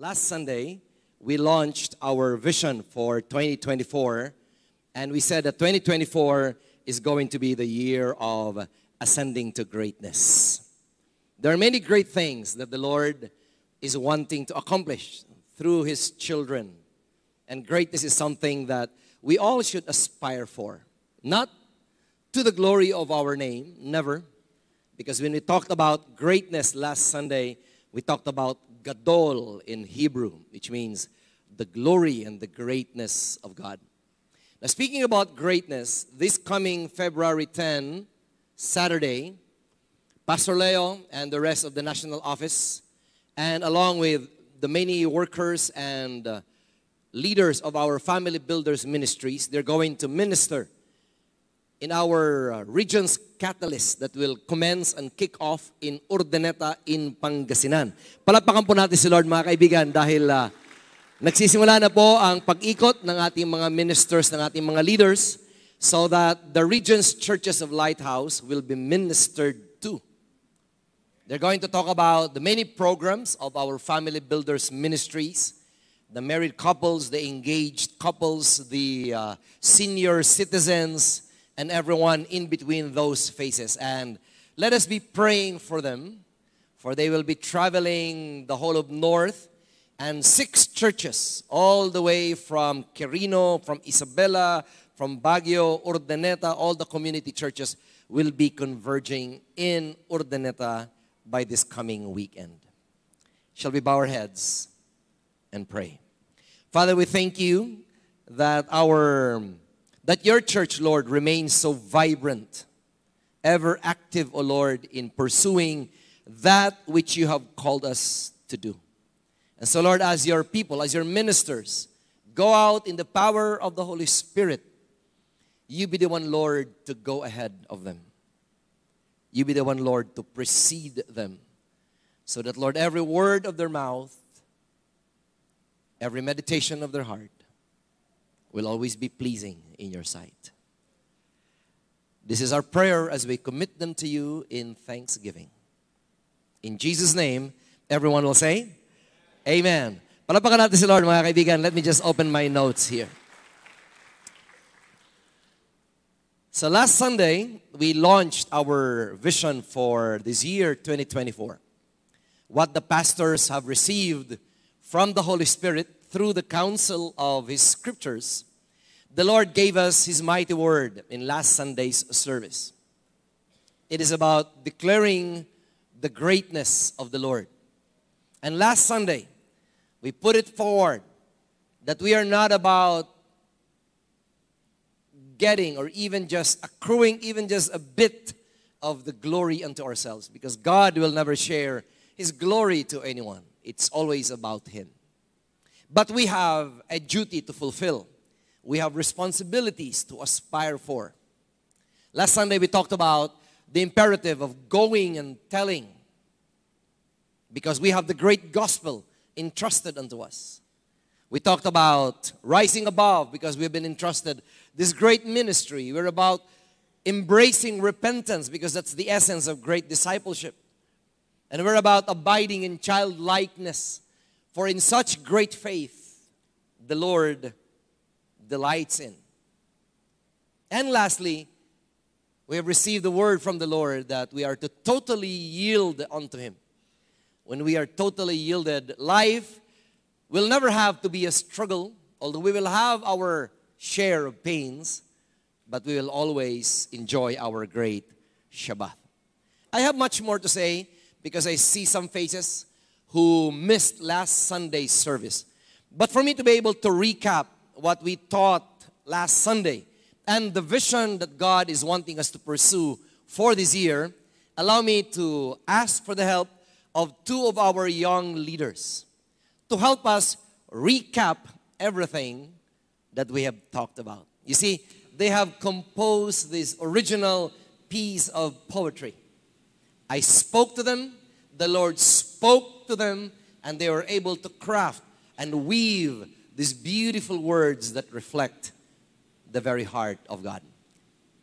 Last Sunday, we launched our vision for 2024, and we said that 2024 is going to be the year of ascending to greatness. There are many great things that the Lord is wanting to accomplish through His children. And greatness is something that we all should aspire for. Not to the glory of our name, never. Because when we talked about greatness last Sunday, we talked about gadol in Hebrew, which means the glory and the greatness of God. Now, speaking about greatness, this coming February 10, Saturday, Pastor Leo and the rest of the national office, and along with the many workers and uh, leaders of our family builders ministries, they're going to minister in our uh, region's catalyst that will commence and kick off in Urdaneta in Pangasinan. Palakpakan po natin si Lord mga kaibigan dahil uh, nagsisimula na po ang pag-ikot ng ating mga ministers, ng ating mga leaders so that the region's churches of Lighthouse will be ministered to. They're going to talk about the many programs of our family builders ministries, the married couples, the engaged couples, the uh, senior citizens, and everyone in between those faces. And let us be praying for them, for they will be traveling the whole of North and six churches, all the way from Quirino, from Isabela, from Baguio, Urdaneta, all the community churches will be converging in Urdaneta by this coming weekend. Shall we bow our heads and pray? Father, we thank you that our that your church, Lord, remains so vibrant, ever active, O Lord, in pursuing that which you have called us to do. And so, Lord, as your people, as your ministers, go out in the power of the Holy Spirit. You be the one, Lord, to go ahead of them. You be the one, Lord, to precede them. So that, Lord, every word of their mouth, every meditation of their heart will always be pleasing in your sight. This is our prayer as we commit them to you in thanksgiving. In Jesus' name, everyone will say, Amen. Palapakan natin si Lord, mga kaibigan. Let me just open my notes here. So last Sunday, we launched our vision for this year, 2024. What the pastors have received from the Holy Spirit through the counsel of His scriptures, the Lord gave us His mighty word in last Sunday's service. It is about declaring the greatness of the Lord. And last Sunday, we put it forward that we are not about getting or even just accruing even just a bit of the glory unto ourselves because God will never share His glory to anyone. It's always about Him. But we have a duty to fulfill. We have responsibilities to aspire for. Last Sunday we talked about the imperative of going and telling because we have the great gospel entrusted unto us. We talked about rising above because we've been entrusted this great ministry. We're about embracing repentance because that's the essence of great discipleship. And we're about abiding in childlikeness for in such great faith, the Lord delights in. And lastly, we have received the word from the Lord that we are to totally yield unto Him. When we are totally yielded, life will never have to be a struggle, although we will have our share of pains, but we will always enjoy our great Shabbat. I have much more to say because I see some faces who missed last Sunday's service. But for me to be able to recap what we taught last Sunday and the vision that God is wanting us to pursue for this year, allow me to ask for the help of two of our young leaders to help us recap everything that we have talked about. You see, they have composed this original piece of poetry. I spoke to them, the Lord spoke to them and they were able to craft and weave these beautiful words that reflect the very heart of God.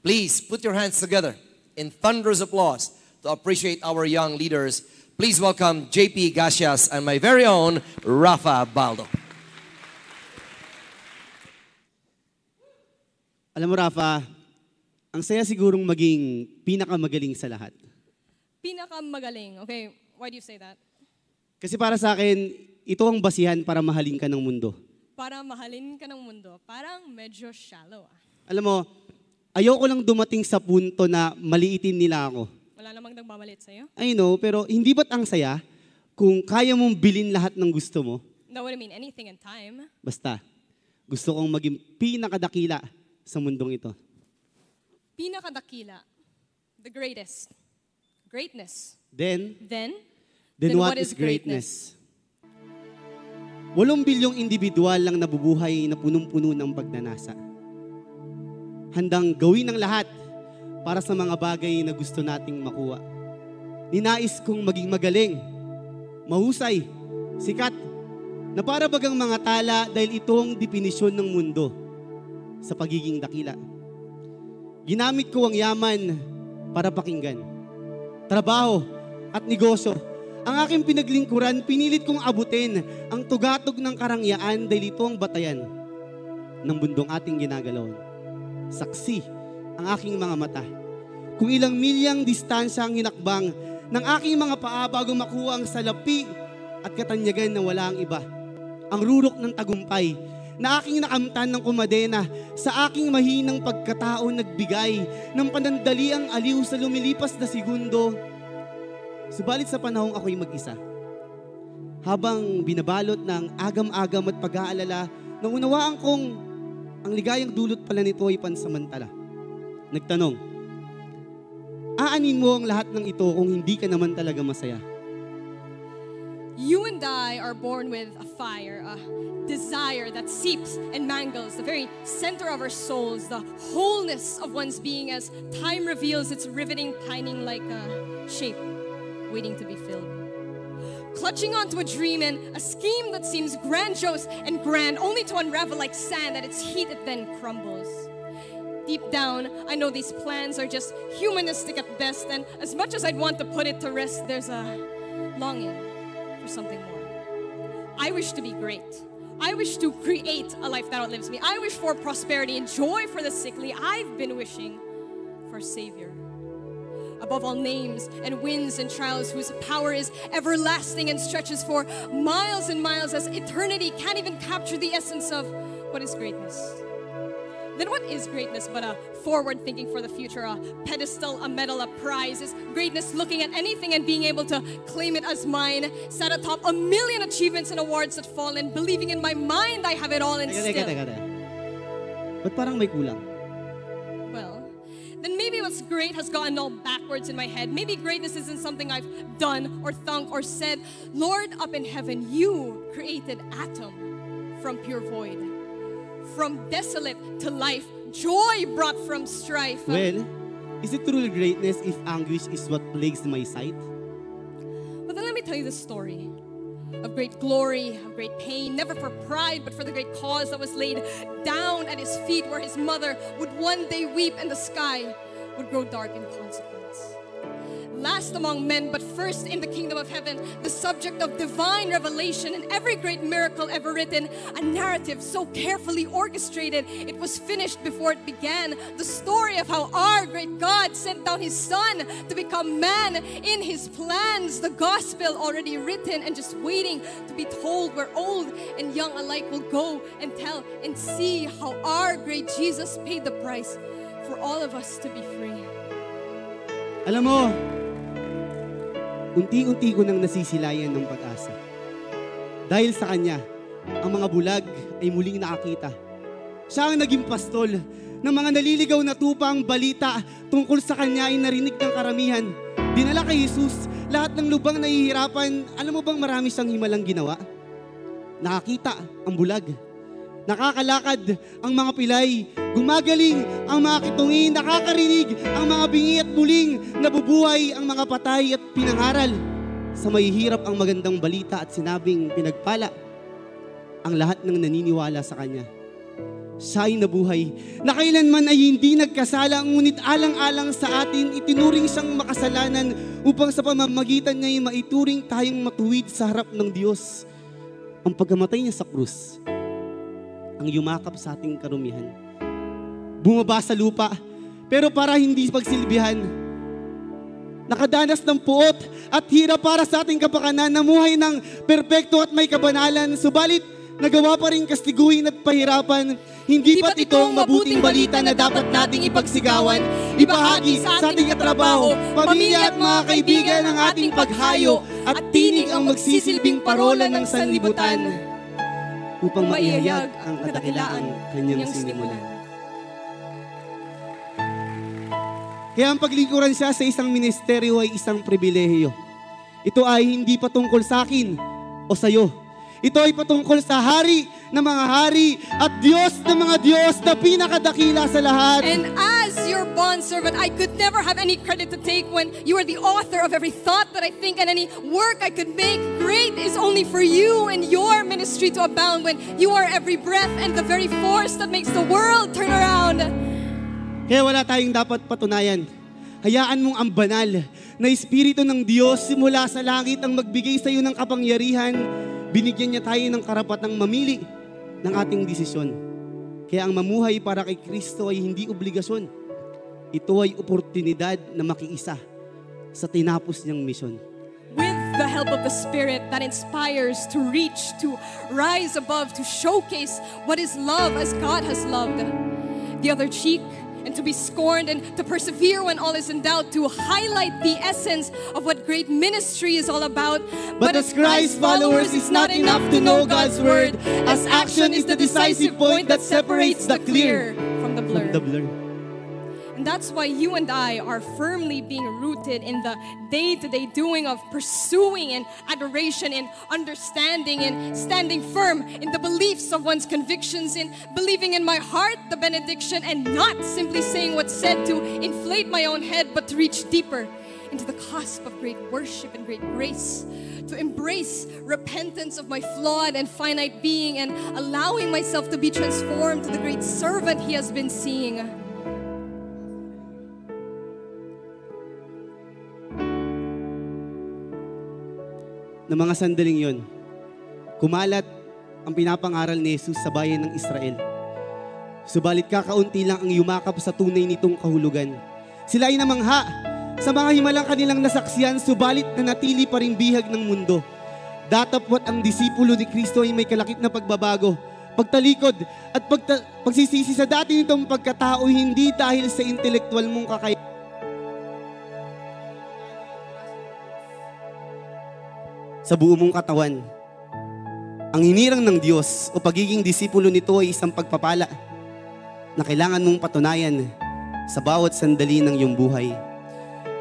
Please put your hands together in thunderous applause to appreciate our young leaders, Please welcome JP Gasias and my very own Rafa Baldo. Alam mo, Rafa, ang saya sigurong maging pinakamagaling sa lahat. Pinakamagaling. Okay, why do you say that? Kasi para sa akin, ito ang basihan para mahalin ka ng mundo. Para mahalin ka ng mundo. Parang medyo shallow ah. Alam mo, ayoko lang dumating sa punto na maliitin nila ako. Wala namang nagmamalit sa'yo. I know, pero hindi ba't ang saya kung kaya mong bilin lahat ng gusto mo? That wouldn't mean anything in time. Basta, gusto kong maging pinakadakila sa mundong ito. Pinakadakila. The greatest. Greatness. Then, Then, then, what, is greatness? Walong bilyong individual lang nabubuhay na punong-puno ng pagnanasa. Handang gawin ang lahat para sa mga bagay na gusto nating makuha. Ninais kong maging magaling, mahusay, sikat, na para bagang mga tala dahil ito ang definisyon ng mundo sa pagiging dakila. Ginamit ko ang yaman para pakinggan. Trabaho at negosyo. Ang aking pinaglingkuran, pinilit kong abutin ang tugatog ng karangyaan dahil ito ang batayan ng bundong ating ginagalawan. Saksi ang aking mga mata. Kung ilang milyang distansya ang hinakbang ng aking mga paa bago makuha ang salapi at katanyagan na wala ang iba. Ang rurok ng tagumpay na aking nakamtan ng kumadena sa aking mahinang pagkatao nagbigay ng panandaliang aliw sa lumilipas na segundo. Subalit sa panahong ako'y mag-isa, habang binabalot ng agam-agam at pag-aalala, nang unawaan kong ang ligayang dulot pala nito ay pansamantala. Nagtanong, aanin mo ang lahat ng ito kung hindi ka naman talaga masaya? you and I are born with a fire, a desire that seeps and mangles the very center of our souls, the wholeness of one's being as time reveals its riveting pining like a shape waiting to be filled. Clutching onto a dream and a scheme that seems grandiose and grand, only to unravel like sand at its heat, it then crumbles. Deep down, I know these plans are just humanistic at best, and as much as I'd want to put it to rest, there's a longing for something more. I wish to be great. I wish to create a life that outlives me. I wish for prosperity and joy for the sickly. I've been wishing for a Savior. Above all names and winds and trials, whose power is everlasting and stretches for miles and miles, as eternity can't even capture the essence of what is greatness. Then what is greatness but a forward thinking for the future, a pedestal, a medal, a prize? Is greatness looking at anything and being able to claim it as mine, set atop a million achievements and awards that fall, and believing in my mind I have it all and Teka, still. teka, teka, teka. Ba't parang may kulang? Then maybe what's great has gotten all backwards in my head. Maybe greatness isn't something I've done or thunk or said. Lord, up in heaven, you created Adam from pure void. From desolate to life, joy brought from strife. Well, is it truly greatness if anguish is what plagues my sight? But then let me tell you the story of great glory, of great pain, never for pride, but for the great cause that was laid down at his feet, where his mother would one day weep and the sky would grow dark in consequence. Last among men, but first in the kingdom of heaven, the subject of divine revelation and every great miracle ever written, a narrative so carefully orchestrated, it was finished before it began. The story of how our great God sent down his son to become man in his plans, the gospel already written and just waiting to be told, where old and young alike will go and tell and see how our great Jesus paid the price for all of us to be free. Alam mo, unti-unti ko nang nasisilayan ng pag-asa. Dahil sa Kanya, ang mga bulag ay muling nakakita. Siya ang naging pastol ng mga naliligaw na tupang balita tungkol sa Kanya ay narinig ng karamihan. Dinala kay Jesus, lahat ng lubang nahihirapan, alam mo bang marami siyang himalang ginawa? Nakakita ang bulag. Nakakalakad ang mga pilay, gumagaling ang mga kitungin, nakakarinig ang mga bingi at muling nabubuhay ang mga patay at pinangaral. Sa mahihirap ang magandang balita at sinabing pinagpala ang lahat ng naniniwala sa Kanya. siya ay nabuhay, na kailanman ay hindi nagkasala, ngunit alang-alang sa atin, itinuring siyang makasalanan upang sa pamamagitan niya ay maituring tayong matuwid sa harap ng Diyos. Ang pagkamatay niya sa krus, ang yumakap sa ating karumihan. Bumaba sa lupa, pero para hindi pagsilbihan, nakadanas ng puot at hirap para sa ating kapakanan, namuhay ng perpekto at may kabanalan, subalit nagawa pa rin kastiguhin at pahirapan. Hindi ba't ito ang mabuting balita na dapat nating ipagsigawan, ibahagi sa ating katrabaho, pamilya at mga kaibigan ng ating paghayo at tinig ang magsisilbing parola ng sanlibutan upang maihayag ang kadakilaan kanyang sinimulan. Kaya ang paglingkuran siya sa isang ministeryo ay isang pribilehiyo. Ito ay hindi patungkol sa akin o sa iyo. Ito ay patungkol sa hari ng mga hari at Diyos ng mga Diyos na pinakadakila sa lahat. And as your bondservant, I could never have any credit to take when you are the author of every thought that I think and any work I could make. Great is only for you and your ministry to abound when you are every breath and the very force that makes the world turn around. Kaya wala tayong dapat patunayan. Hayaan mong ang banal na Espiritu ng Diyos simula sa langit ang magbigay sa iyo ng kapangyarihan. Binigyan niya tayo ng karapatang mamili ng ating desisyon. Kaya ang mamuhay para kay Kristo ay hindi obligasyon. Ito ay oportunidad na makiisa sa tinapos niyang misyon. With the help of the Spirit that inspires to reach, to rise above, to showcase what is love as God has loved. The other cheek, and to be scorned and to persevere when all is in doubt, to highlight the essence of what great ministry is all about. But as Christ followers, it's not enough to know God's word, as action is the decisive point that separates the clear from the blur. from the blur. And that's why you and I are firmly being rooted in the day to day doing of pursuing and adoration and understanding and standing firm in the beliefs of one's convictions, in believing in my heart the benediction and not simply saying what's said to inflate my own head, but to reach deeper into the cusp of great worship and great grace. To embrace repentance of my flawed and finite being and allowing myself to be transformed to the great servant He has been seeing. Ng mga sandaling yon, kumalat ang pinapangaral ni Jesus sa bayan ng Israel. Subalit kakaunti lang ang yumakap sa tunay nitong kahulugan. Sila ay namangha sa mga himalang kanilang nasaksiyan, subalit na natili pa rin bihag ng mundo. Datapwat ang disipulo ni Kristo ay may kalakip na pagbabago, pagtalikod at pagta- pagsisisi sa dati nitong pagkatao hindi dahil sa intelektual mong kakaya. Sa buo mong katawan, ang hinirang ng Diyos o pagiging disipulo nito ay isang pagpapala na kailangan mong patunayan sa bawat sandali ng iyong buhay.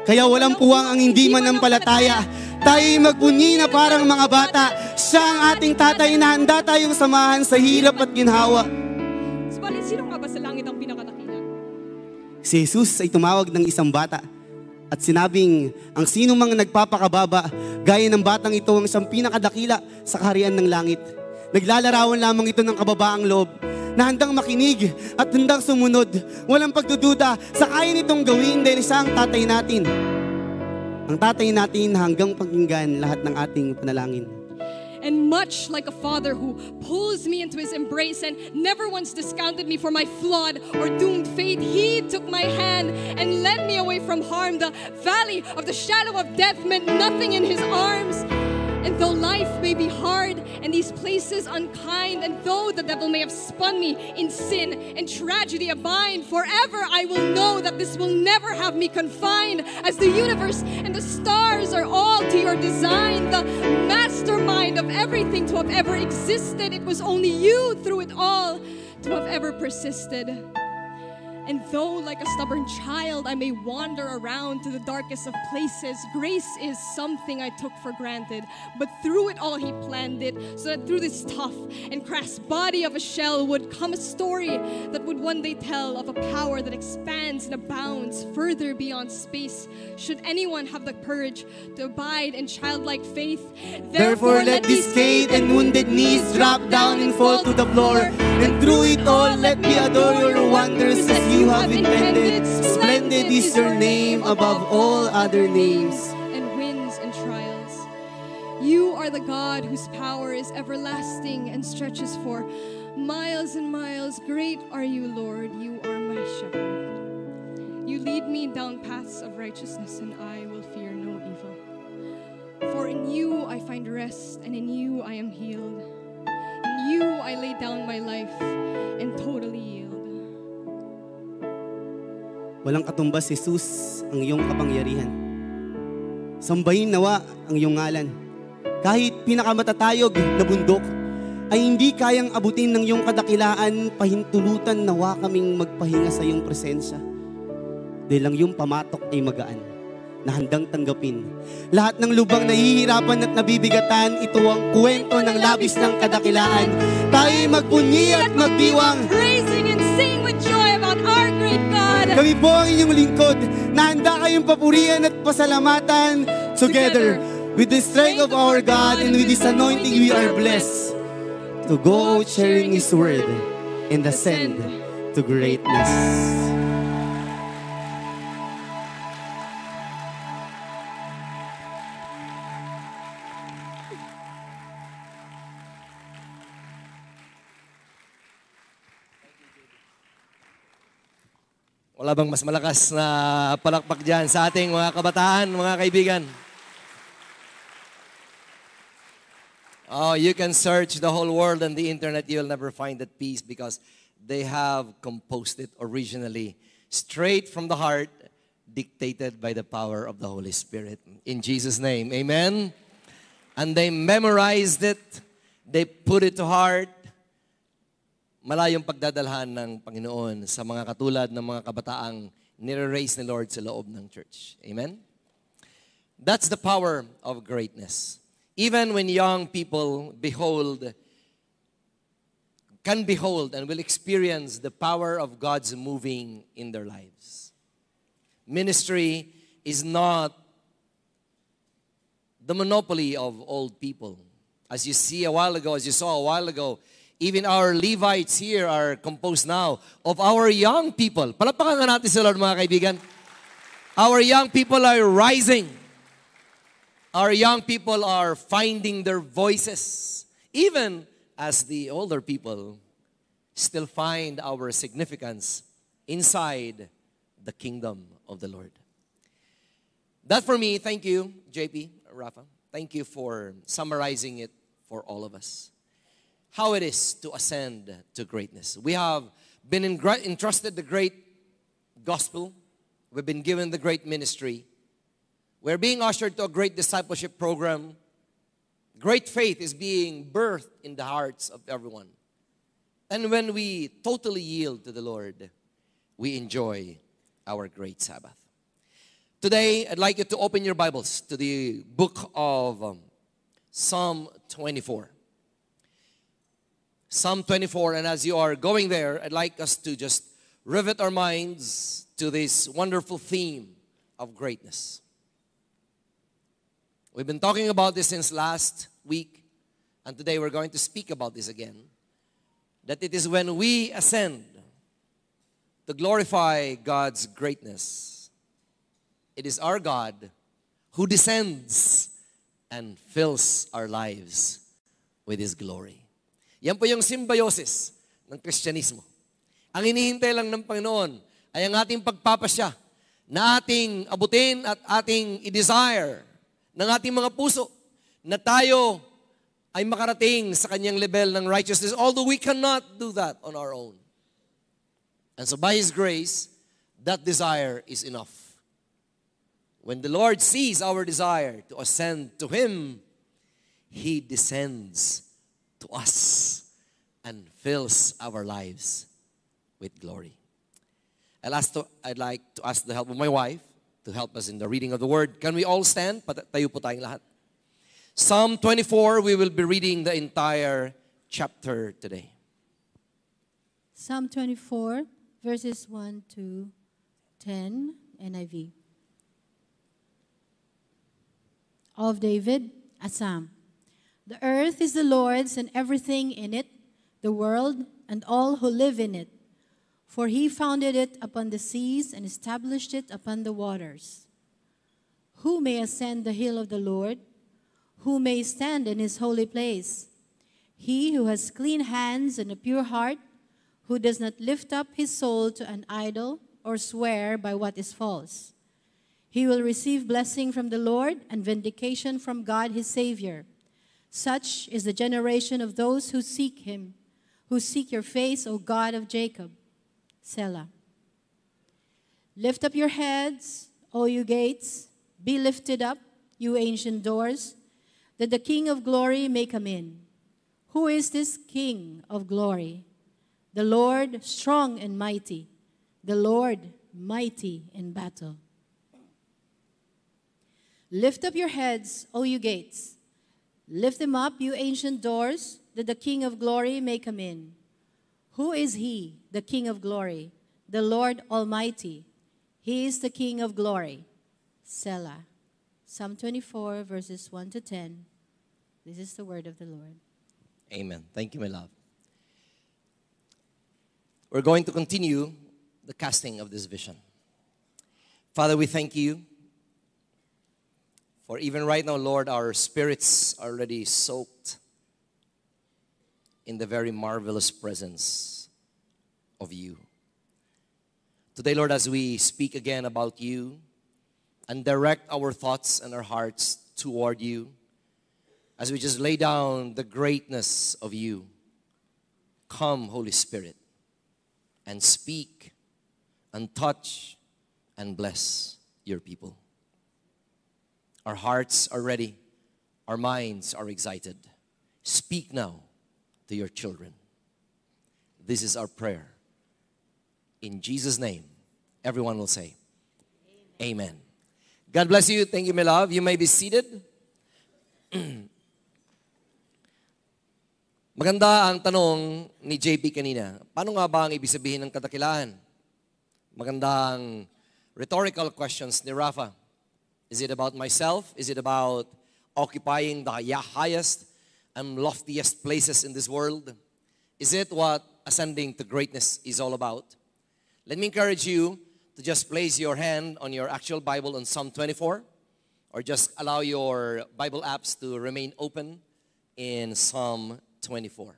Kaya walang puwang ang hindi manampalataya. Tayo'y magbunyi na parang mga bata. Siya ang ating tatay na handa tayong samahan sa hirap at ginhawa. Subalit, sino nga ba sa langit ang pinakadakila? Si Jesus ay tumawag ng isang bata at sinabing, ang sino mang nagpapakababa, gaya ng batang ito ang isang pinakadakila sa kaharian ng langit. Naglalarawan lamang ito ng kababaang loob na handang makinig at handang sumunod. Walang pagdududa sa kaya nitong gawin dahil siya ang tatay natin. Ang tatay natin hanggang pakinggan lahat ng ating panalangin. And much like a father who pulls me into his embrace and never once discounted me for my flawed or doomed fate, he took my hand and led me away from harm. The valley of the shadow of death meant nothing in his arms. And though life may be hard and these places unkind, and though the devil may have spun me in sin and tragedy abide, forever I will know that this will never have me confined, as the universe and the stars are all to your design, the mastermind of everything to have ever existed. It was only you through it all to have ever persisted. And though, like a stubborn child, I may wander around to the darkest of places, grace is something I took for granted. But through it all, He planned it so that through this tough and crass body of a shell would come a story that would one day tell of a power that expands and abounds further beyond space. Should anyone have the courage to abide in childlike faith, Therefore, let these scathed and knees drop down and fall to the floor. And through it all, let me adore your wonders as you have intended. Splendid is your name above all other names. and winds and trials. You are the God whose power is everlasting and stretches for miles and miles. Great are you, Lord. You are my shepherd. You lead me down paths of righteousness, and I will fear no evil. For in you I find rest, and in you I am healed. You I lay down my life and totally yield. Walang katumbas, Jesus, ang iyong kapangyarihan. Sambahin nawa ang iyong ngalan. Kahit pinakamatatayog na bundok, ay hindi kayang abutin ng iyong kadakilaan, pahintulutan nawa kaming magpahinga sa iyong presensya. Dahil ang iyong pamatok ay magaan, na handang tanggapin. Lahat ng lubang nahihirapan at nabibigatan, ito ang kwento ng labis ng kadakilaan. Tayo'y magpunyi at magdiwang Praising and sing with joy about our great God. Kami po ang inyong lingkod na handa kayong papurihan at pasalamatan together with the strength of our God and with His anointing we are blessed to go sharing His word and ascend to greatness. Wala bang mas malakas na palakpak dyan sa ating mga kabataan, mga kaibigan? Oh, you can search the whole world on the internet. You'll never find that peace because they have composed it originally straight from the heart, dictated by the power of the Holy Spirit. In Jesus' name, amen. And they memorized it, they put it to heart, malayong pagdadalhan ng Panginoon sa mga katulad ng mga kabataang nire-raise ni Lord sa loob ng church. Amen? That's the power of greatness. Even when young people behold, can behold and will experience the power of God's moving in their lives. Ministry is not the monopoly of old people. As you see a while ago, as you saw a while ago, even our Levites here are composed now of our young people. Palapakan natin sila, mga kaibigan. Our young people are rising. Our young people are finding their voices. Even as the older people still find our significance inside the kingdom of the Lord. That for me, thank you, JP, Rafa. Thank you for summarizing it for all of us. How it is to ascend to greatness. We have been entrusted the great gospel. We've been given the great ministry. We're being ushered to a great discipleship program. Great faith is being birthed in the hearts of everyone. And when we totally yield to the Lord, we enjoy our great Sabbath. Today, I'd like you to open your Bibles to the book of um, Psalm 24. Psalm 24, and as you are going there, I'd like us to just rivet our minds to this wonderful theme of greatness. We've been talking about this since last week, and today we're going to speak about this again. That it is when we ascend to glorify God's greatness, it is our God who descends and fills our lives with His glory. Yan po yung symbiosis ng Kristyanismo. Ang hinihintay lang ng Panginoon ay ang ating pagpapasya na ating abutin at ating i-desire ng ating mga puso na tayo ay makarating sa kanyang level ng righteousness although we cannot do that on our own. And so by His grace, that desire is enough. When the Lord sees our desire to ascend to Him, He descends to us and fills our lives with glory. I'll ask to, I'd like to ask the help of my wife to help us in the reading of the word. Can we all stand? Po tayong lahat. Psalm 24, we will be reading the entire chapter today. Psalm 24, verses 1 to 10, NIV. Of David, a psalm. The earth is the Lord's and everything in it, the world and all who live in it. For he founded it upon the seas and established it upon the waters. Who may ascend the hill of the Lord? Who may stand in his holy place? He who has clean hands and a pure heart, who does not lift up his soul to an idol or swear by what is false. He will receive blessing from the Lord and vindication from God his Savior. Such is the generation of those who seek him, who seek your face, O God of Jacob. Selah. Lift up your heads, O you gates, be lifted up, you ancient doors, that the King of glory may come in. Who is this King of glory? The Lord strong and mighty, the Lord mighty in battle. Lift up your heads, O you gates. Lift them up, you ancient doors, that the King of glory may come in. Who is he, the King of glory? The Lord Almighty. He is the King of glory. Selah. Psalm 24, verses 1 to 10. This is the word of the Lord. Amen. Thank you, my love. We're going to continue the casting of this vision. Father, we thank you for even right now, Lord, our spirits are already soaked in the very marvelous presence of you. Today, Lord, as we speak again about you and direct our thoughts and our hearts toward you, as we just lay down the greatness of you, come, Holy Spirit, and speak and touch and bless your people. Our hearts are ready, our minds are excited. Speak now to your children. This is our prayer. In Jesus' name, everyone will say, Amen. God bless you. Thank you, my love. You may be seated. Maganda ang tanong ni JP kanina. Paano nga ba ang ibig sabihin ng kadakilaan? Magandang rhetorical questions ni Rafa. Is it about myself? Is it about occupying the highest and loftiest places in this world? Is it what ascending to greatness is all about? Let me encourage you to just place your hand on your actual Bible on Psalm 24 or just allow your Bible apps to remain open in Psalm 24.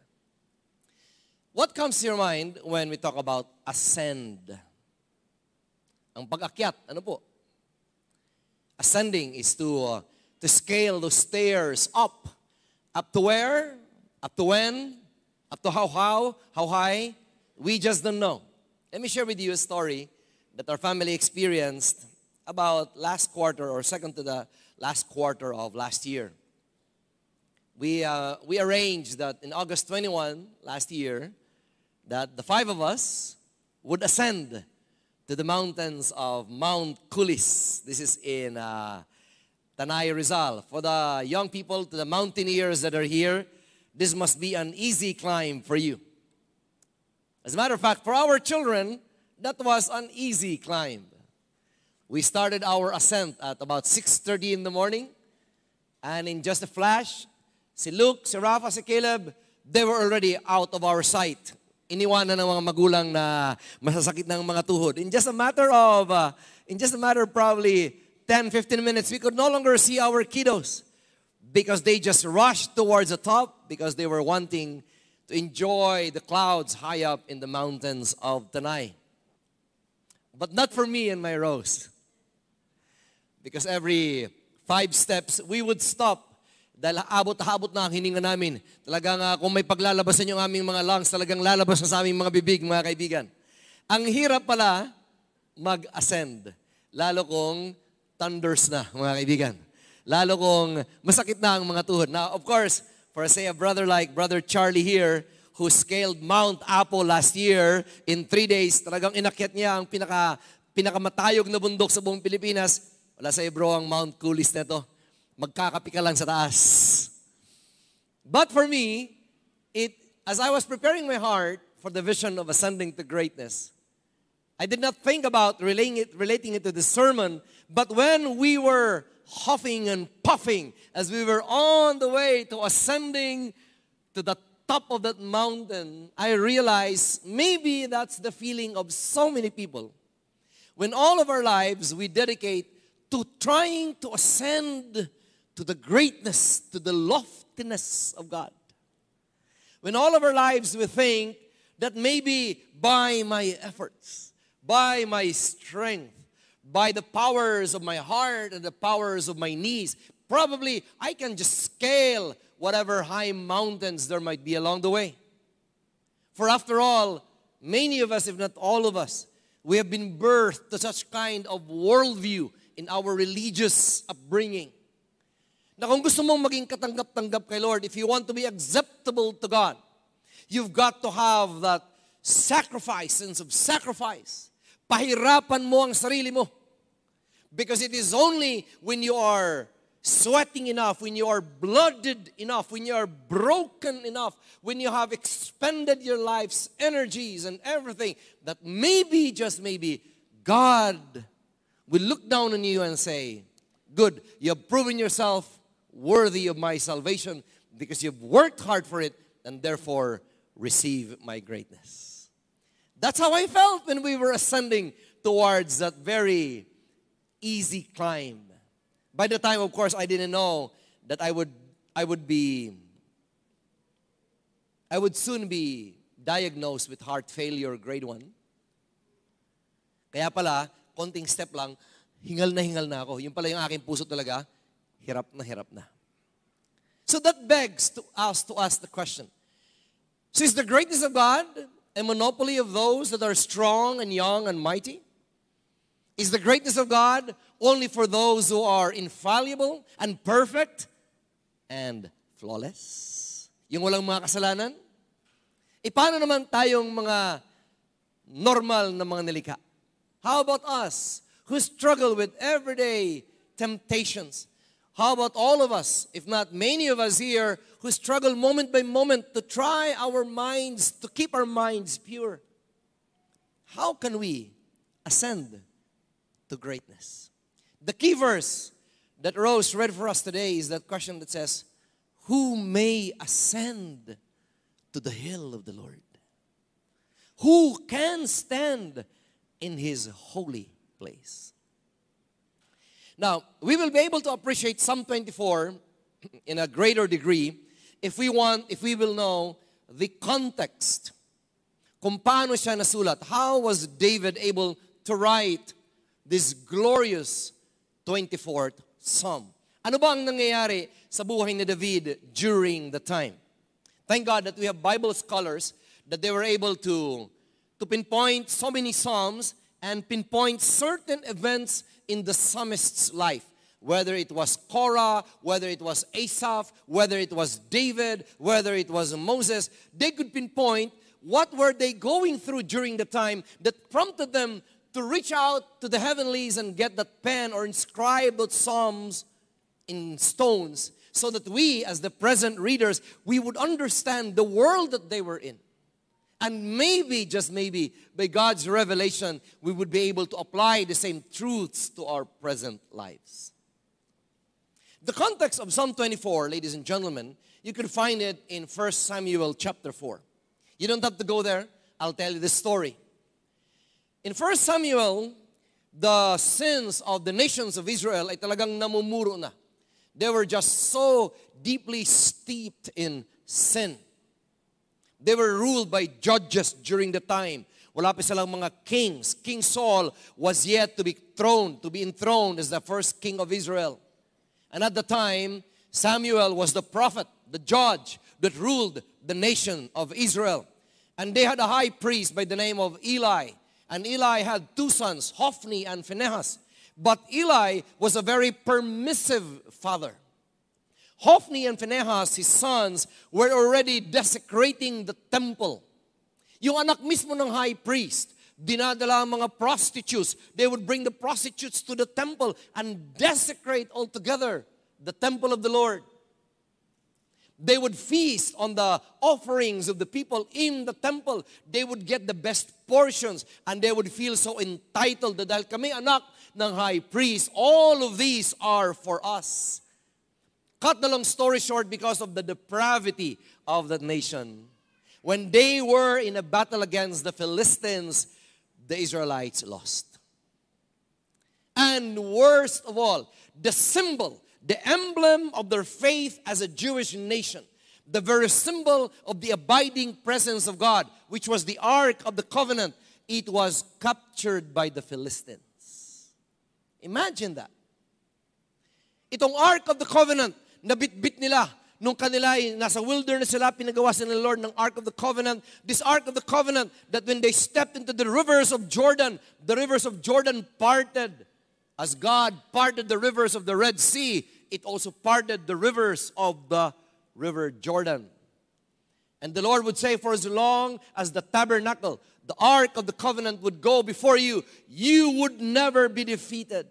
What comes to your mind when we talk about ascend? Ang pag-akyat, ano po? Ascending is to, uh, to scale those stairs up. Up to where? Up to when? Up to how, how? How high? We just don't know. Let me share with you a story that our family experienced about last quarter or second to the last quarter of last year. We, uh, we arranged that in August 21 last year, that the five of us would ascend to the mountains of Mount Kulis. This is in uh, Tanay Rizal. For the young people, to the mountaineers that are here, this must be an easy climb for you. As a matter of fact, for our children, that was an easy climb. We started our ascent at about 6.30 in the morning. And in just a flash, si Luke, si Rafa, si Caleb, they were already out of our sight. Iniwanan ng mga magulang na masasakit ng mga tuhod. In just a matter of, uh, in just a matter of probably 10, 15 minutes, we could no longer see our kiddos because they just rushed towards the top because they were wanting to enjoy the clouds high up in the mountains of Tanay. But not for me and my Rose. Because every five steps, we would stop dahil abot-abot na ang hininga namin. Talagang uh, kung may paglalabasan yung aming mga lungs, talagang lalabas na sa aming mga bibig, mga kaibigan. Ang hirap pala mag-ascend. Lalo kung thunders na, mga kaibigan. Lalo kung masakit na ang mga tuhod. Now, of course, for say a brother like Brother Charlie here, who scaled Mount Apo last year in three days. Talagang inakyat niya ang pinaka, pinakamatayog na bundok sa buong Pilipinas. Wala sa bro ang Mount Coolist na to. Magkakapi ka lang sa taas. But for me, it as I was preparing my heart for the vision of ascending to greatness, I did not think about relating it, relating it to the sermon, but when we were huffing and puffing as we were on the way to ascending to the top of that mountain, I realized maybe that's the feeling of so many people. When all of our lives we dedicate to trying to ascend to the greatness, to the loftiness of God. When all of our lives we think that maybe by my efforts, by my strength, by the powers of my heart and the powers of my knees, probably I can just scale whatever high mountains there might be along the way. For after all, many of us, if not all of us, we have been birthed to such kind of worldview in our religious upbringing. Na kung gusto mong maging katanggap-tanggap kay Lord, if you want to be acceptable to God, you've got to have that sacrifice, sense of sacrifice. Pahirapan mo ang sarili mo. Because it is only when you are sweating enough, when you are blooded enough, when you are broken enough, when you have expended your life's energies and everything, that maybe, just maybe, God will look down on you and say, Good, you have proven yourself worthy of my salvation because you've worked hard for it and therefore receive my greatness. That's how I felt when we were ascending towards that very easy climb. By the time, of course, I didn't know that I would, I would be, I would soon be diagnosed with heart failure grade 1. Kaya pala, konting step lang, hingal na hingal na ako. Yung pala yung aking puso talaga, hirap na hirap na. So that begs to us to ask the question. So is the greatness of God a monopoly of those that are strong and young and mighty? Is the greatness of God only for those who are infallible and perfect and flawless? Yung walang mga kasalanan? E paano naman tayong mga normal na mga nilikha? How about us who struggle with everyday temptations? How about all of us, if not many of us here, who struggle moment by moment to try our minds, to keep our minds pure? How can we ascend to greatness? The key verse that Rose read for us today is that question that says, Who may ascend to the hill of the Lord? Who can stand in his holy place? Now, we will be able to appreciate Psalm 24 in a greater degree if we want, if we will know the context. Kung paano siya nasulat. How was David able to write this glorious 24th Psalm? Ano ba ang nangyayari sa buhay ni David during the time? Thank God that we have Bible scholars that they were able to, to pinpoint so many Psalms and pinpoint certain events in the psalmist's life. Whether it was Korah, whether it was Asaph, whether it was David, whether it was Moses, they could pinpoint what were they going through during the time that prompted them to reach out to the heavenlies and get that pen or inscribe those psalms in stones so that we as the present readers we would understand the world that they were in and maybe, just maybe, by God's revelation, we would be able to apply the same truths to our present lives. The context of Psalm 24, ladies and gentlemen, you can find it in 1 Samuel chapter 4. You don't have to go there. I'll tell you the story. In 1 Samuel, the sins of the nations of Israel ay talagang namumuro na. They were just so deeply steeped in sin. They were ruled by judges during the time. Wala pa silang mga kings. King Saul was yet to be throned, to be enthroned as the first king of Israel. And at the time, Samuel was the prophet, the judge that ruled the nation of Israel. And they had a high priest by the name of Eli. And Eli had two sons, Hophni and Phinehas. But Eli was a very permissive father. Hophni and Phinehas, his sons, were already desecrating the temple. Yung anak mismo ng high priest, dinadala ang mga prostitutes. They would bring the prostitutes to the temple and desecrate altogether the temple of the Lord. They would feast on the offerings of the people in the temple. They would get the best portions and they would feel so entitled that dahil kami anak ng high priest, all of these are for us. Cut the long story short because of the depravity of that nation. When they were in a battle against the Philistines, the Israelites lost. And worst of all, the symbol, the emblem of their faith as a Jewish nation, the very symbol of the abiding presence of God, which was the Ark of the Covenant, it was captured by the Philistines. Imagine that. Itong Ark of the Covenant, nabitbit nila nung kanila ay nasa wilderness sila, pinagawa sila ng Lord ng Ark of the Covenant. This Ark of the Covenant that when they stepped into the rivers of Jordan, the rivers of Jordan parted. As God parted the rivers of the Red Sea, it also parted the rivers of the river Jordan. And the Lord would say, For as long as the tabernacle, the ark of the covenant would go before you, you would never be defeated.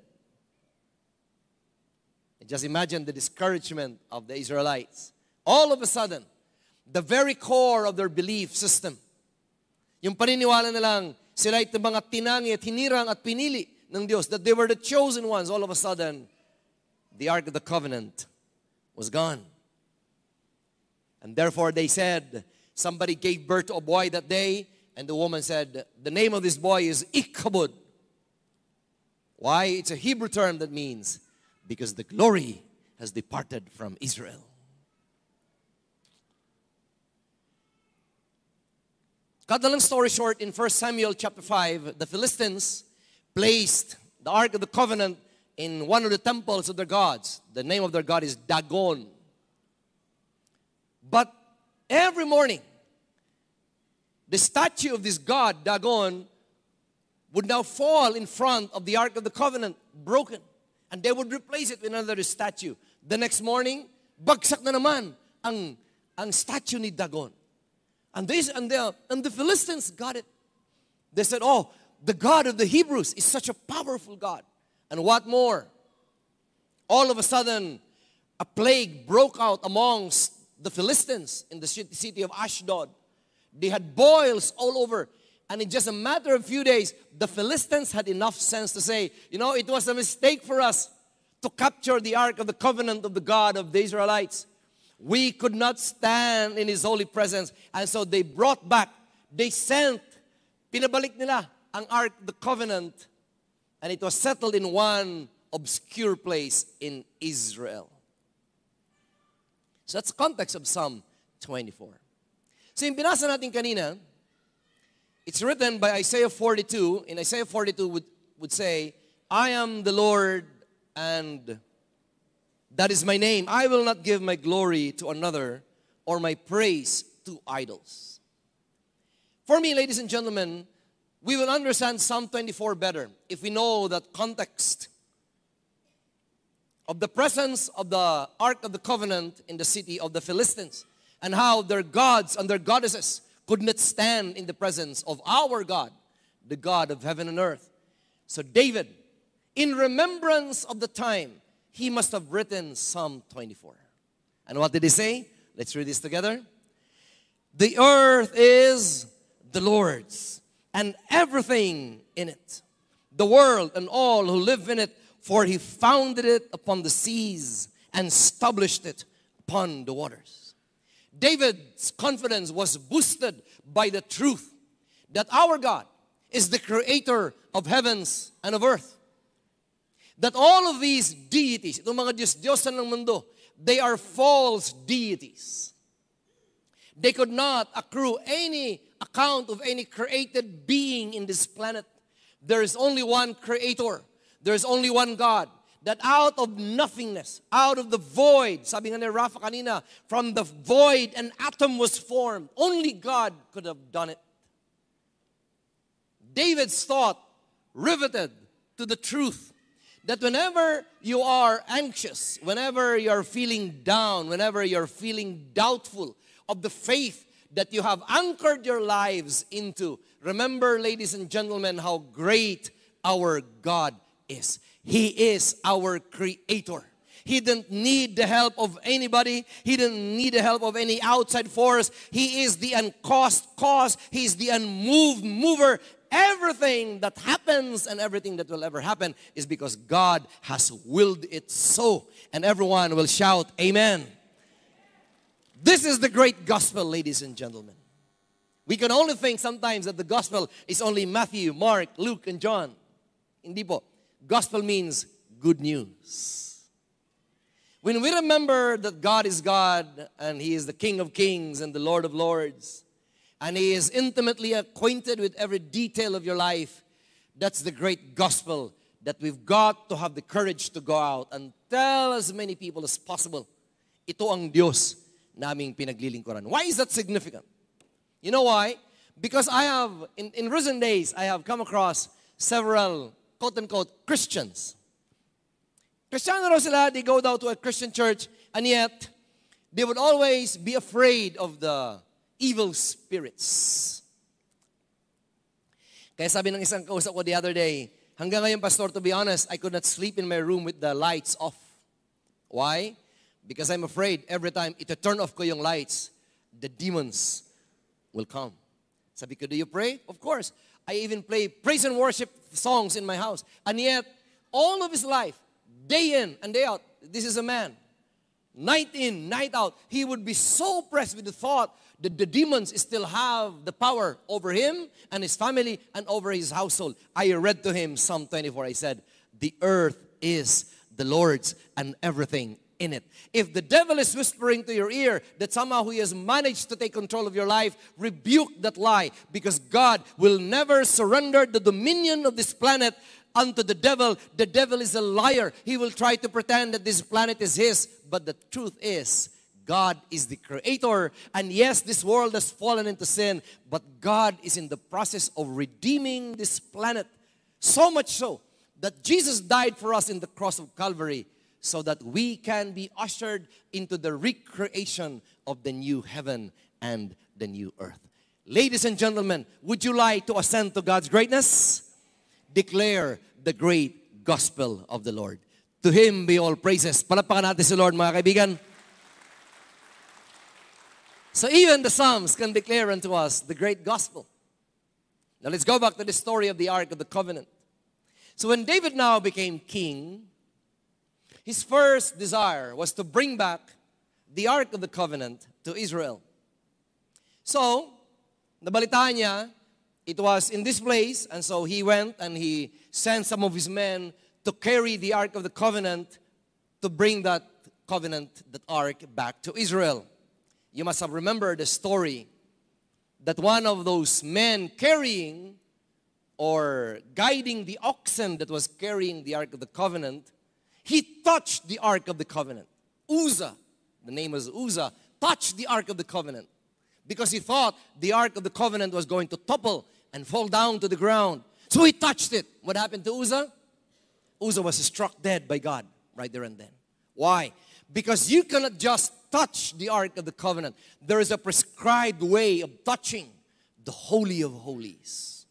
Just imagine the discouragement of the Israelites. All of a sudden, the very core of their belief system, yung paniniwala nilang sila ay mga tinangi at hinirang at pinili ng Diyos, that they were the chosen ones, all of a sudden, the Ark of the Covenant was gone. And therefore they said, somebody gave birth to a boy that day, and the woman said, the name of this boy is Ichabod. Why? It's a Hebrew term that means because the glory has departed from Israel. Cut the long story short, in 1 Samuel chapter 5, the Philistines placed the Ark of the Covenant in one of the temples of their gods. The name of their god is Dagon. But every morning, the statue of this god, Dagon, would now fall in front of the Ark of the Covenant, broken. And they would replace it with another statue. The next morning, bagsak na naman ang, ang statue ni Dagon. And, this, and, the, and the Philistines got it. They said, oh, the God of the Hebrews is such a powerful God. And what more? All of a sudden, a plague broke out amongst the Philistines in the city of Ashdod. They had boils all over. And in just a matter of few days, the Philistines had enough sense to say, you know, it was a mistake for us to capture the Ark of the Covenant of the God of the Israelites. We could not stand in His holy presence. And so they brought back, they sent, pinabalik nila ang Ark, the Covenant, and it was settled in one obscure place in Israel. So that's the context of Psalm 24. So yung binasa natin kanina, it's written by Isaiah 42. In Isaiah 42 would, would say, I am the Lord and that is my name. I will not give my glory to another or my praise to idols. For me, ladies and gentlemen, we will understand Psalm 24 better if we know that context of the presence of the Ark of the Covenant in the city of the Philistines and how their gods and their goddesses could not stand in the presence of our God, the God of heaven and earth. So, David, in remembrance of the time, he must have written Psalm 24. And what did he say? Let's read this together. The earth is the Lord's and everything in it, the world and all who live in it, for he founded it upon the seas and established it upon the waters. David's confidence was boosted by the truth that our God is the creator of heavens and of earth. That all of these deities, itong mga Diyos, Diyosan ng mundo, they are false deities. They could not accrue any account of any created being in this planet. There is only one creator. There is only one God. That out of nothingness, out of the void, sabi nga ni Rafa kanina, from the void an atom was formed. Only God could have done it. David's thought riveted to the truth that whenever you are anxious, whenever you're feeling down, whenever you're feeling doubtful of the faith that you have anchored your lives into, remember, ladies and gentlemen, how great our God is. He is our creator. He didn't need the help of anybody. He didn't need the help of any outside force. He is the uncaused cause. He's the unmoved mover. Everything that happens and everything that will ever happen is because God has willed it so. And everyone will shout, Amen. This is the great gospel, ladies and gentlemen. We can only think sometimes that the gospel is only Matthew, Mark, Luke, and John. Hindi po. Gospel means good news. When we remember that God is God and He is the King of kings and the Lord of lords, and He is intimately acquainted with every detail of your life, that's the great gospel that we've got to have the courage to go out and tell as many people as possible. Ito ang Diyos naming pinaglilingkuran. Why is that significant? You know why? Because I have, in, in recent days, I have come across several quote unquote Christians. Kristiyano raw sila, they go down to a Christian church, and yet they would always be afraid of the evil spirits. Kaya sabi ng isang kausap ko the other day, hanggang ngayon, Pastor, to be honest, I could not sleep in my room with the lights off. Why? Because I'm afraid every time ito turn off ko yung lights, the demons will come. Sabi ko, do you pray? Of course. I even play praise and worship songs in my house. And yet, all of his life, day in and day out, this is a man. Night in, night out, he would be so pressed with the thought that the demons still have the power over him and his family and over his household. I read to him Psalm 24. I said, The earth is the Lord's and everything in it. If the devil is whispering to your ear that somehow he has managed to take control of your life, rebuke that lie because God will never surrender the dominion of this planet unto the devil. The devil is a liar. He will try to pretend that this planet is his, but the truth is, God is the creator. And yes, this world has fallen into sin, but God is in the process of redeeming this planet. So much so that Jesus died for us in the cross of Calvary so that we can be ushered into the recreation of the new heaven and the new earth. Ladies and gentlemen, would you like to ascend to God's greatness? Declare the great gospel of the Lord. To Him be all praises. Palapakan natin si Lord, mga kaibigan. So even the Psalms can declare unto us the great gospel. Now let's go back to the story of the Ark of the Covenant. So when David now became king, his first desire was to bring back the Ark of the Covenant to Israel. So, nabalitaan niya, it was in this place, and so he went and he sent some of his men to carry the Ark of the Covenant to bring that covenant, that Ark, back to Israel. You must have remembered the story that one of those men carrying or guiding the oxen that was carrying the Ark of the Covenant, he touched the Ark of the Covenant. Uzzah, the name was Uzzah, touched the Ark of the Covenant because he thought the Ark of the Covenant was going to topple and fall down to the ground. So he touched it. What happened to Uzzah? Uzzah was struck dead by God right there and then. Why? Because you cannot just touch the Ark of the Covenant. There is a prescribed way of touching the Holy of Holies.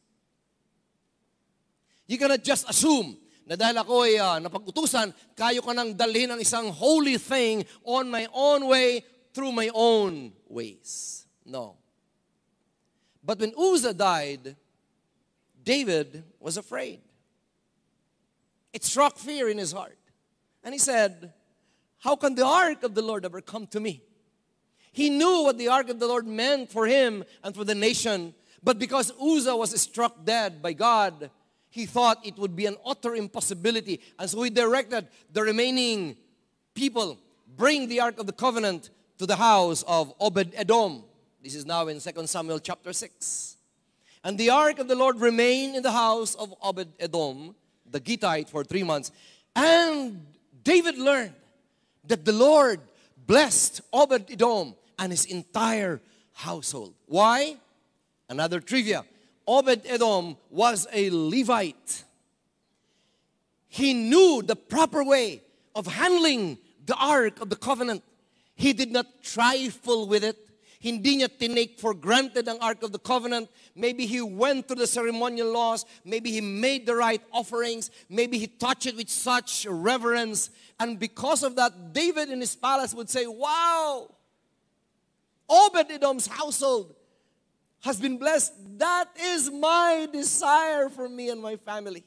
You cannot just assume na dahil ako ay uh, napag-utusan, kayo ka nang dalhin ang isang holy thing on my own way, through my own ways. No. But when Uzzah died, David was afraid. It struck fear in his heart. And he said, How can the ark of the Lord ever come to me? He knew what the ark of the Lord meant for him and for the nation. But because Uzzah was struck dead by God, he thought it would be an utter impossibility. And so he directed the remaining people bring the Ark of the Covenant to the house of Obed Edom. This is now in 2 Samuel chapter 6. And the Ark of the Lord remained in the house of Obed Edom, the Gittite, for three months. And David learned that the Lord blessed Obed Edom and his entire household. Why? Another trivia. Obed Edom was a Levite. He knew the proper way of handling the Ark of the Covenant. He did not trifle with it. Hindi niya tinake for granted ang Ark of the Covenant. Maybe he went through the ceremonial laws. Maybe he made the right offerings. Maybe he touched it with such reverence. And because of that, David in his palace would say, Wow, Obed Edom's household has been blessed. That is my desire for me and my family.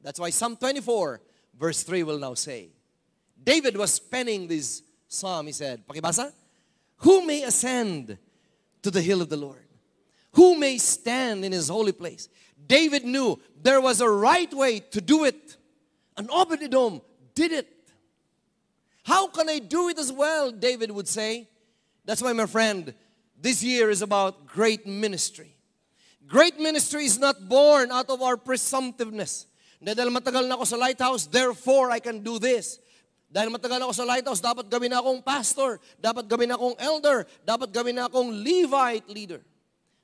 That's why Psalm 24, verse 3 will now say, David was penning this psalm. He said, Pakibasa, who may ascend to the hill of the Lord? Who may stand in his holy place? David knew there was a right way to do it. And Obed Edom did it. How can I do it as well? David would say. That's why, my friend, this year is about great ministry. Great ministry is not born out of our presumptiveness. Dahil matagal na ako sa lighthouse, therefore I can do this. Dahil matagal ako sa lighthouse, dapat gawin na akong pastor, dapat gawin na akong elder, dapat gawin na akong Levite leader.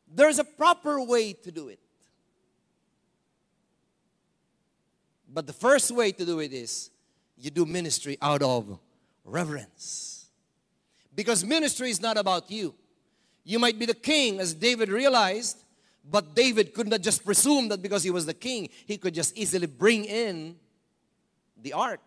There's a proper way to do it. But the first way to do it is you do ministry out of reverence. Because ministry is not about you. You might be the king, as David realized, but David could not just presume that because he was the king, he could just easily bring in the ark.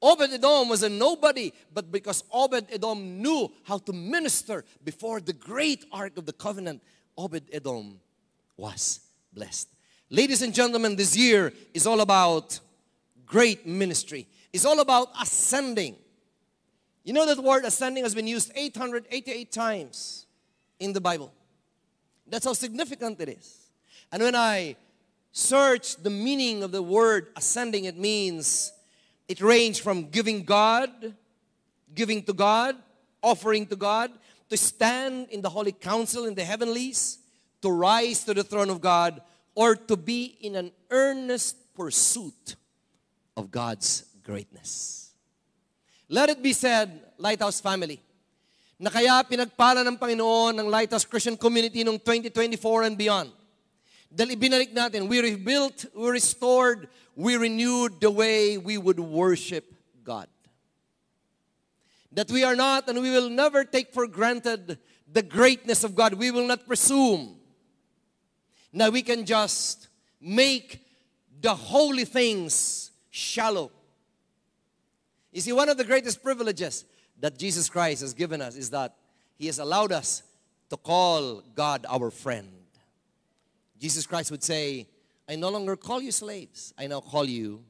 Obed Edom was a nobody, but because Obed Edom knew how to minister before the great ark of the covenant, Obed Edom was blessed. Ladies and gentlemen, this year is all about great ministry. It's all about ascending. You know that word ascending has been used 888 times in the Bible. That's how significant it is. And when I search the meaning of the word ascending, it means it ranged from giving God, giving to God, offering to God, to stand in the holy council in the heavenlies, to rise to the throne of God, or to be in an earnest pursuit of God's greatness. Let it be said, Lighthouse family, na kaya pinagpala ng Panginoon ng Lighthouse Christian Community noong 2024 and beyond. Dahil ibinalik natin, we rebuilt, we restored, we renewed the way we would worship God. That we are not and we will never take for granted the greatness of God. We will not presume that we can just make the holy things shallow. You see, one of the greatest privileges that Jesus Christ has given us is that He has allowed us to call God our friend. Jesus Christ would say, I no longer call you slaves. I now call you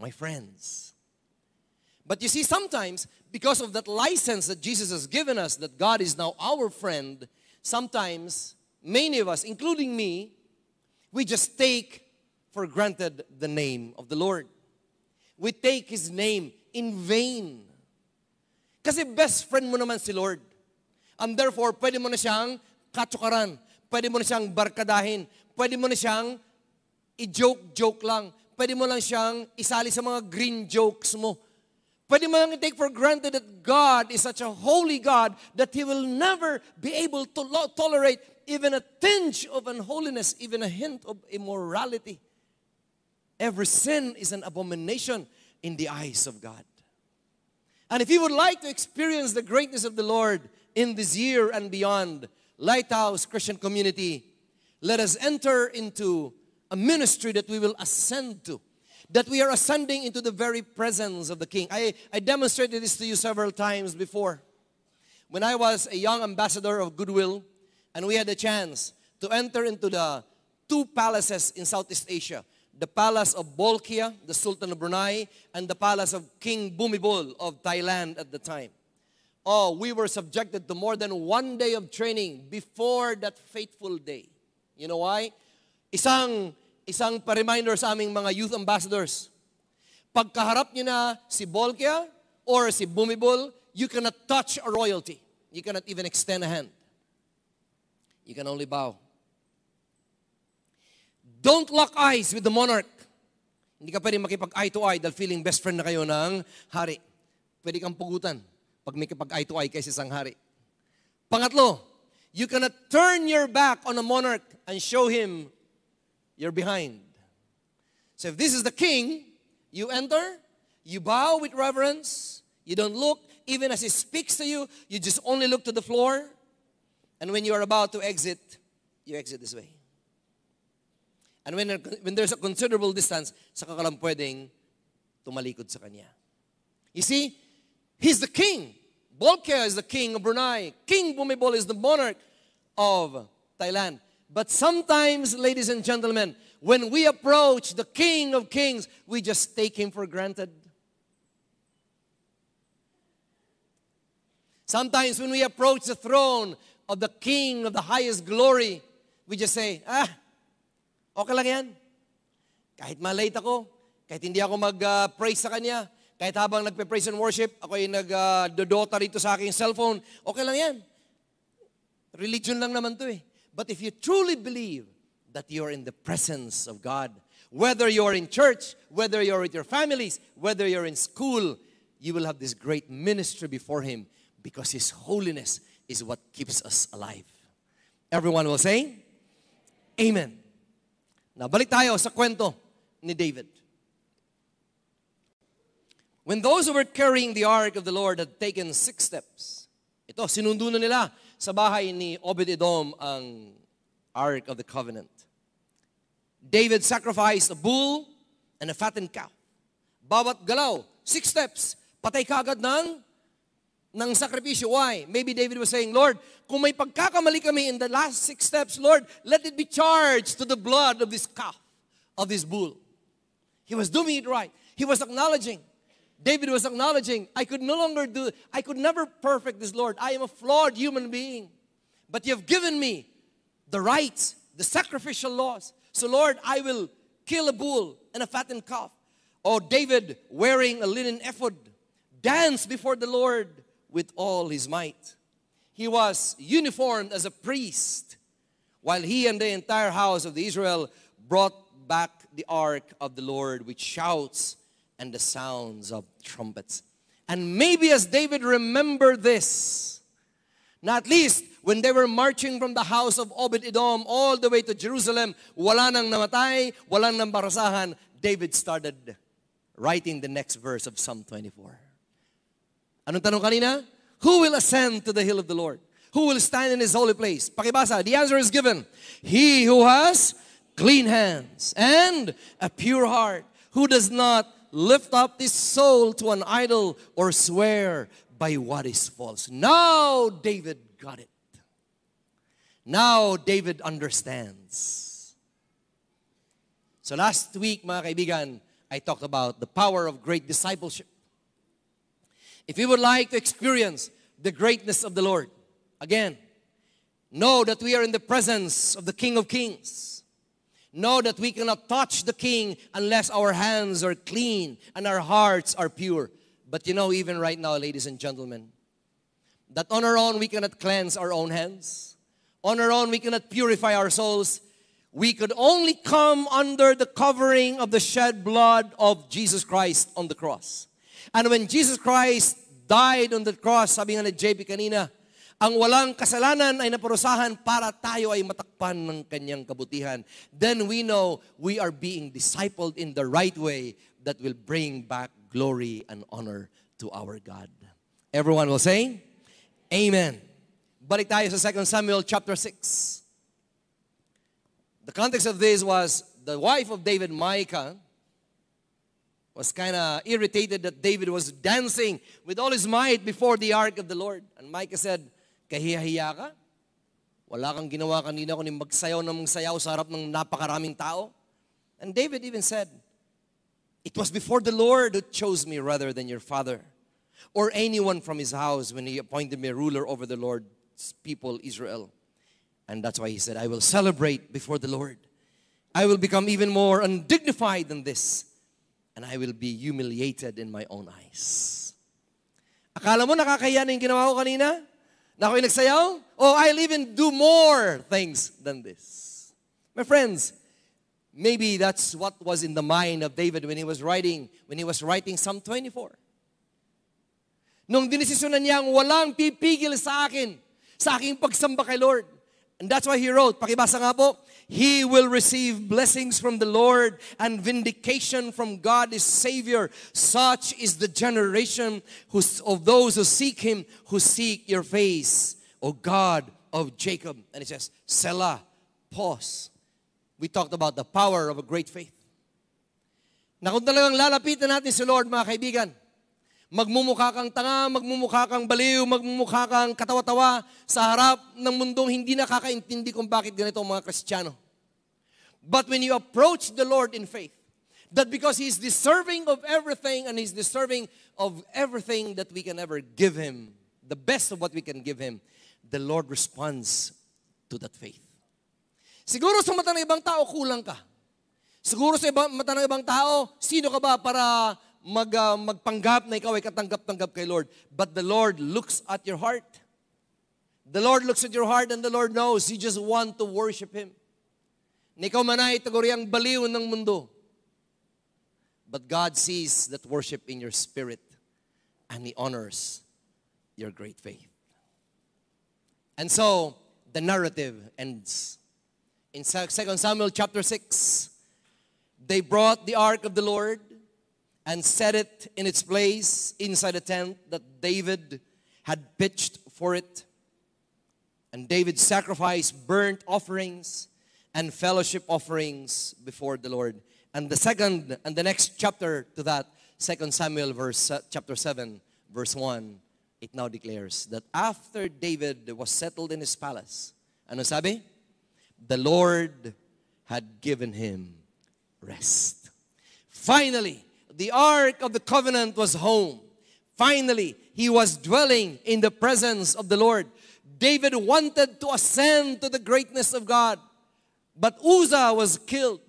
my friends. But you see, sometimes, because of that license that Jesus has given us, that God is now our friend, sometimes, many of us, including me, we just take for granted the name of the Lord. We take His name in vain. Kasi best friend mo naman si Lord. And therefore, pwede mo na siyang katsukaran. Pwede mo na siyang barkadahin. Pwede mo na siyang i-joke-joke lang. Pwede mo lang siyang isali sa mga green jokes mo. Pwede mo lang i-take for granted that God is such a holy God that He will never be able to lo- tolerate even a tinge of unholiness, even a hint of immorality. Every sin is an abomination in the eyes of God. And if you would like to experience the greatness of the Lord in this year and beyond, Lighthouse Christian Community, let us enter into a ministry that we will ascend to. That we are ascending into the very presence of the King. I, I demonstrated this to you several times before. When I was a young ambassador of Goodwill, and we had a chance to enter into the two palaces in Southeast Asia the palace of Bolkiah, the Sultan of Brunei, and the palace of King Bumibol of Thailand at the time. Oh, we were subjected to more than one day of training before that fateful day. You know why? Isang, isang pa-reminder sa aming mga youth ambassadors. Pagkaharap niyo na si Bolkiah or si Bumibol, you cannot touch a royalty. You cannot even extend a hand. You can only bow. Don't lock eyes with the monarch. Hindi ka pwede makipag-eye to eye dahil feeling best friend na kayo ng hari. Pwede kang pugutan pag may kapag-eye to eye kayo sa isang hari. Pangatlo, you cannot turn your back on a monarch and show him you're behind. So if this is the king, you enter, you bow with reverence, you don't look, even as he speaks to you, you just only look to the floor. And when you are about to exit, you exit this way. And when, when there's a considerable distance, saka ka lang pwedeng tumalikod sa kanya. You see, he's the king. Bolkiah is the king of Brunei. King Bhumibol is the monarch of Thailand. But sometimes, ladies and gentlemen, when we approach the king of kings, we just take him for granted. Sometimes when we approach the throne of the king of the highest glory, we just say, ah, okay lang yan. Kahit malate ako, kahit hindi ako mag-praise sa kanya, kahit habang nagpe-praise and worship, ako ay nag-dodota rito sa aking cellphone, okay lang yan. Religion lang naman to eh. But if you truly believe that you're in the presence of God, whether you're in church, whether you're with your families, whether you're in school, you will have this great ministry before Him because His holiness is what keeps us alive. Everyone will say, Amen. Now, balik tayo sa kwento ni David. When those who were carrying the ark of the Lord had taken six steps, ito, sinundo na nila sa bahay ni Obed-Edom ang ark of the covenant. David sacrificed a bull and a fattened cow. Bawat galaw, six steps, patay kagad ng ng sakripisyo. Why? Maybe David was saying, Lord, kung may pagkakamali kami in the last six steps, Lord, let it be charged to the blood of this calf, of this bull. He was doing it right. He was acknowledging. David was acknowledging, I could no longer do, I could never perfect this, Lord. I am a flawed human being. But you have given me the rights, the sacrificial laws. So, Lord, I will kill a bull and a fattened calf. Or David wearing a linen ephod, dance before the Lord with all his might. He was uniformed as a priest while he and the entire house of the Israel brought back the ark of the Lord with shouts and the sounds of trumpets. And maybe as David remembered this, not least when they were marching from the house of Obed-Edom all the way to Jerusalem, wala nang namatay, wala nang barasahan, David started writing the next verse of Psalm 24. Anong tanong kanina? Who will ascend to the hill of the Lord? Who will stand in his holy place? Pakibasa, the answer is given. He who has clean hands and a pure heart, who does not lift up his soul to an idol or swear by what is false. Now David got it. Now David understands. So last week, mga kaibigan, I talked about the power of great discipleship. If you would like to experience the greatness of the Lord, again, know that we are in the presence of the King of Kings. Know that we cannot touch the King unless our hands are clean and our hearts are pure. But you know, even right now, ladies and gentlemen, that on our own we cannot cleanse our own hands. On our own we cannot purify our souls. We could only come under the covering of the shed blood of Jesus Christ on the cross. And when Jesus Christ died on the cross, sabi nga ni JP kanina, ang walang kasalanan ay naparusahan para tayo ay matakpan ng kanyang kabutihan. Then we know we are being discipled in the right way that will bring back glory and honor to our God. Everyone will say, Amen. Balik tayo sa 2 Samuel chapter 6. The context of this was the wife of David, Micah, was kind of irritated that David was dancing with all his might before the ark of the Lord. And Michal said, kahiyahiya ka? Wala kang ginawa kanina kundi magsayaw ng sayaw sa harap ng napakaraming tao. And David even said, It was before the Lord who chose me rather than your father or anyone from his house when he appointed me ruler over the Lord's people, Israel. And that's why he said, I will celebrate before the Lord. I will become even more undignified than this and I will be humiliated in my own eyes. Akala mo nakakaya na yung ginawa ko kanina? Na ako'y nagsayaw? Oh, I'll even do more things than this. My friends, maybe that's what was in the mind of David when he was writing, when he was writing Psalm 24. Nung dinesisyonan niya ang walang pipigil sa akin, sa aking pagsamba kay Lord, And that's why he wrote, pakibasa nga po, He will receive blessings from the Lord and vindication from God his Savior. Such is the generation of those who seek Him, who seek your face, O God of Jacob. And it says, Selah, pause. We talked about the power of a great faith. Na kung talagang lalapitan natin si Lord, mga kaibigan, magmumukha kang tanga, magmumukha kang baliw, magmumukha kang katawa-tawa sa harap ng mundong hindi nakakaintindi kung bakit ganito ang mga Kristiyano. But when you approach the Lord in faith, that because He's deserving of everything and He's deserving of everything that we can ever give Him, the best of what we can give Him, the Lord responds to that faith. Siguro sa mata ng ibang tao, kulang ka. Siguro sa ibang, mata ng ibang tao, sino ka ba para mag, uh, magpanggap na ikaw ay katanggap-tanggap kay Lord. But the Lord looks at your heart. The Lord looks at your heart and the Lord knows you just want to worship Him. Na ikaw man ay taguriang baliw ng mundo. But God sees that worship in your spirit and He honors your great faith. And so, the narrative ends. In 2 Samuel chapter 6, they brought the ark of the Lord and set it in its place inside a tent that David had pitched for it. And David sacrificed burnt offerings and fellowship offerings before the Lord. And the second and the next chapter to that, 2 Samuel verse uh, chapter 7 verse 1, it now declares that after David was settled in his palace, ano sabi? The Lord had given him rest. Finally, the Ark of the Covenant was home. Finally, he was dwelling in the presence of the Lord. David wanted to ascend to the greatness of God, but Uzzah was killed.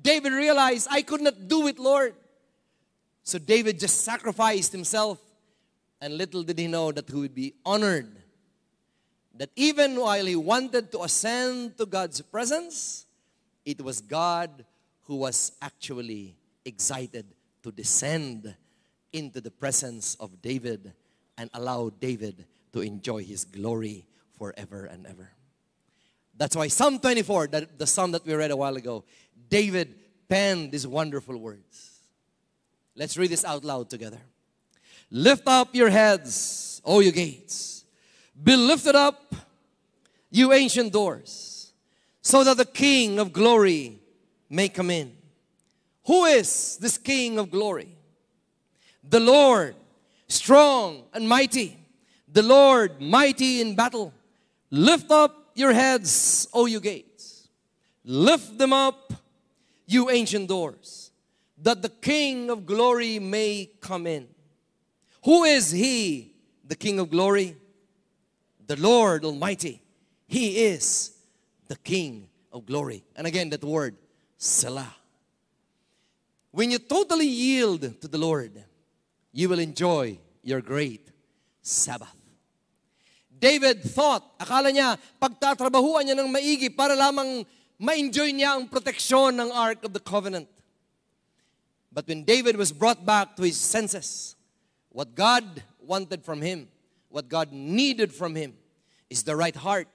David realized, I could not do it, Lord. So David just sacrificed himself, and little did he know that he would be honored. That even while he wanted to ascend to God's presence, it was God who was actually excited to descend into the presence of David and allow David to enjoy his glory forever and ever. That's why Psalm 24, that, the psalm that we read a while ago, David penned these wonderful words. Let's read this out loud together. Lift up your heads, O you gates. Be lifted up, you ancient doors, so that the King of glory may come in. Who is this King of glory? The Lord, strong and mighty. The Lord, mighty in battle. Lift up your heads, O you gates. Lift them up, you ancient doors, that the King of glory may come in. Who is he, the King of glory? The Lord Almighty. He is the King of glory. And again, that word, Selah. When you totally yield to the Lord, you will enjoy your great Sabbath. David thought, akala niya, pagtatrabahuan niya ng maigi para lamang ma-enjoy niya ang proteksyon ng Ark of the Covenant. But when David was brought back to his senses, what God wanted from him, what God needed from him, is the right heart,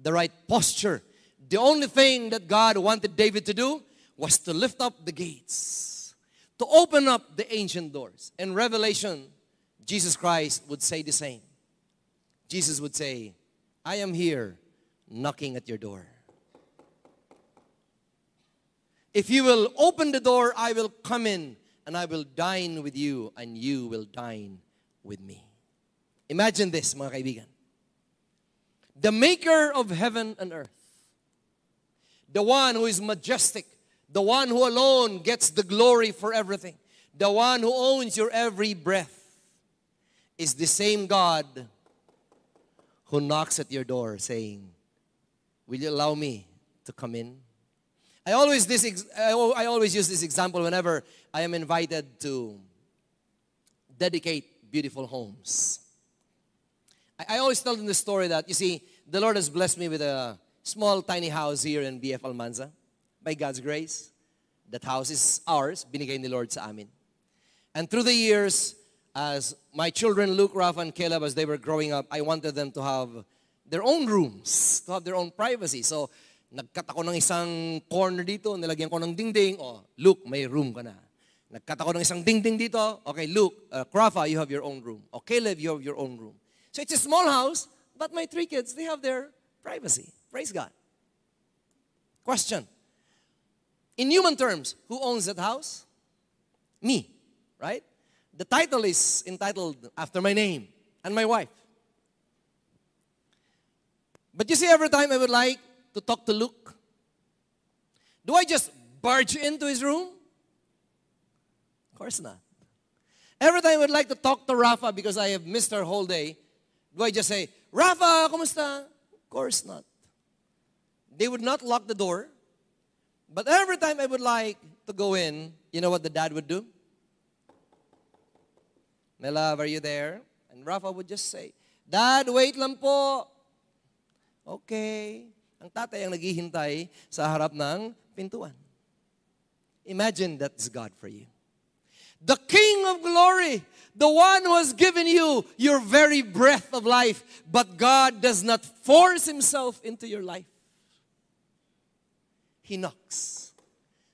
the right posture. The only thing that God wanted David to do was to lift up the gates to open up the ancient doors. In Revelation, Jesus Christ would say the same. Jesus would say, I am here knocking at your door. If you will open the door, I will come in and I will dine with you and you will dine with me. Imagine this, mga kaibigan. The maker of heaven and earth, the one who is majestic, the one who alone gets the glory for everything, the one who owns your every breath, is the same God who knocks at your door saying, Will you allow me to come in? I always, this, I always use this example whenever I am invited to dedicate beautiful homes. I always tell them the story that, you see, the Lord has blessed me with a small, tiny house here in BF Almanza by God's grace. That house is ours, binigay ni Lord sa amin. And through the years, as my children, Luke, Raf, and Caleb, as they were growing up, I wanted them to have their own rooms, to have their own privacy. So, nagkat ako ng isang corner dito, nilagyan ko ng dingding, oh, Luke, may room ka na. Nagkat ako ng isang dingding dito, okay, Luke, uh, Krafa, you have your own room. O Caleb, you have your own room. So it's a small house, but my three kids, they have their privacy. Praise God. Question. In human terms, who owns that house? Me, right? The title is entitled after my name and my wife. But you see, every time I would like to talk to Luke, do I just barge into his room? Of course not. Every time I would like to talk to Rafa because I have missed her whole day, do I just say, Rafa, kumusta? Of course not. They would not lock the door. But every time I would like to go in, you know what the dad would do? My love, are you there? And Rafa would just say, Dad, wait lang po. Okay. Ang tatay ang naghihintay sa harap ng pintuan. Imagine that's God for you. The King of glory, the one who has given you your very breath of life, but God does not force himself into your life. He knocks.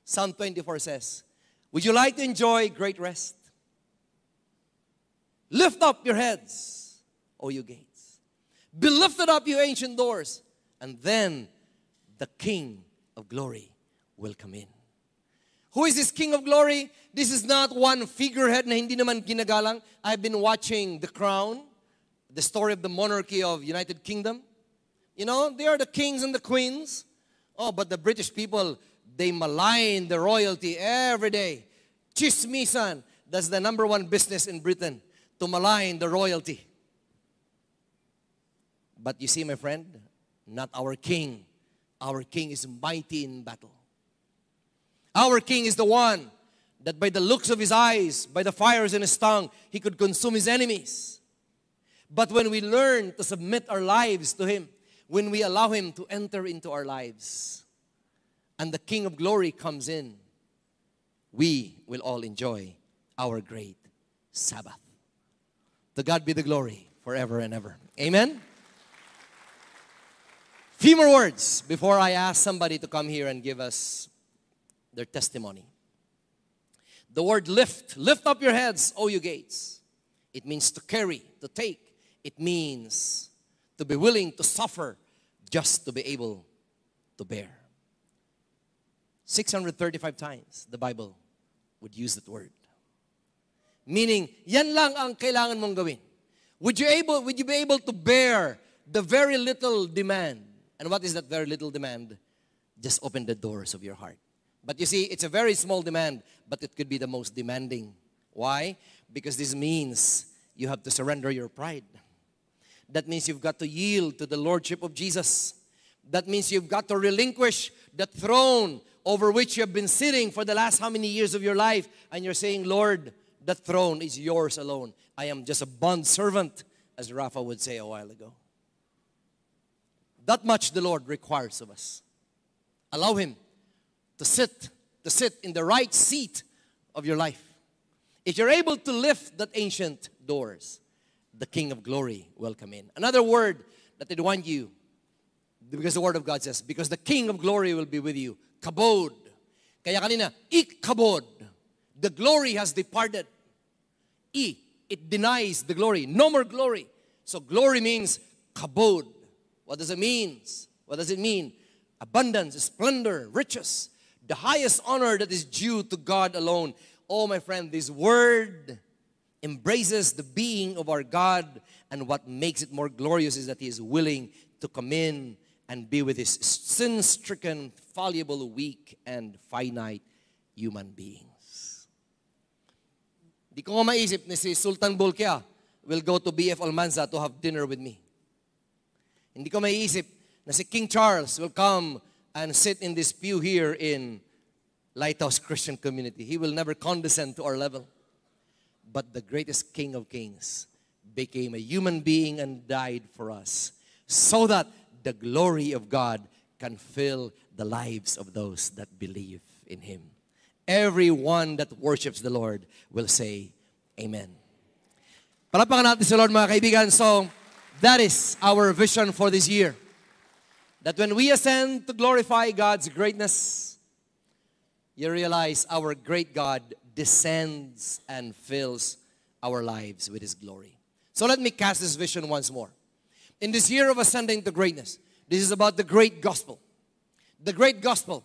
Psalm 24 says, Would you like to enjoy great rest? Lift up your heads, O you gates. Be lifted up, you ancient doors, and then the King of glory will come in. Who is this King of glory? This is not one figurehead na hindi naman ginagalang. I've been watching The Crown, the story of the monarchy of United Kingdom. You know, they are the kings and the queens. Oh, but the British people, they malign the royalty every day. Chismisan, that's the number one business in Britain, to malign the royalty. But you see, my friend, not our king. Our king is mighty in battle. Our king is the one that by the looks of his eyes, by the fires in his tongue, he could consume his enemies. But when we learn to submit our lives to him, when we allow him to enter into our lives, and the King of glory comes in, we will all enjoy our great Sabbath. To God be the glory forever and ever. Amen. Few more words before I ask somebody to come here and give us their testimony. The word lift, lift up your heads, O you gates. It means to carry, to take. It means to be willing to suffer just to be able to bear. 635 times the Bible would use that word. Meaning, yan lang ang kailangan mong gawin. Would you able would you be able to bear the very little demand? And what is that very little demand? Just open the doors of your heart. But you see, it's a very small demand, but it could be the most demanding. Why? Because this means you have to surrender your pride. That means you've got to yield to the lordship of Jesus. That means you've got to relinquish the throne over which you have been sitting for the last how many years of your life. And you're saying, Lord, the throne is yours alone. I am just a bond servant, as Rafa would say a while ago. That much the Lord requires of us. Allow Him to sit, to sit in the right seat of your life. If you're able to lift that ancient doors, the King of glory will come in. Another word that I want you, because the word of God says, because the King of glory will be with you. Kabod. Kaya kanina, ikabod. The glory has departed. I, it denies the glory. No more glory. So glory means kabod. What does it mean? What does it mean? Abundance, splendor, riches. The highest honor that is due to God alone. Oh, my friend, this word embraces the being of our God, and what makes it more glorious is that He is willing to come in and be with His sin stricken, fallible, weak, and finite human beings. Di ko nga maisip ni si Sultan Bolkiah will go to BF Almanza to have dinner with me. Hindi ko maiisip na si King Charles will come and sit in this pew here in Lighthouse Christian Community. He will never condescend to our level. But the greatest King of Kings became a human being and died for us so that the glory of God can fill the lives of those that believe in Him. Everyone that worships the Lord will say, Amen. Palapakan natin si Lord mga kaibigan. So, That is our vision for this year. That when we ascend to glorify God's greatness, you realize our great God descends and fills our lives with His glory. So let me cast this vision once more. In this year of ascending to greatness, this is about the great gospel. The great gospel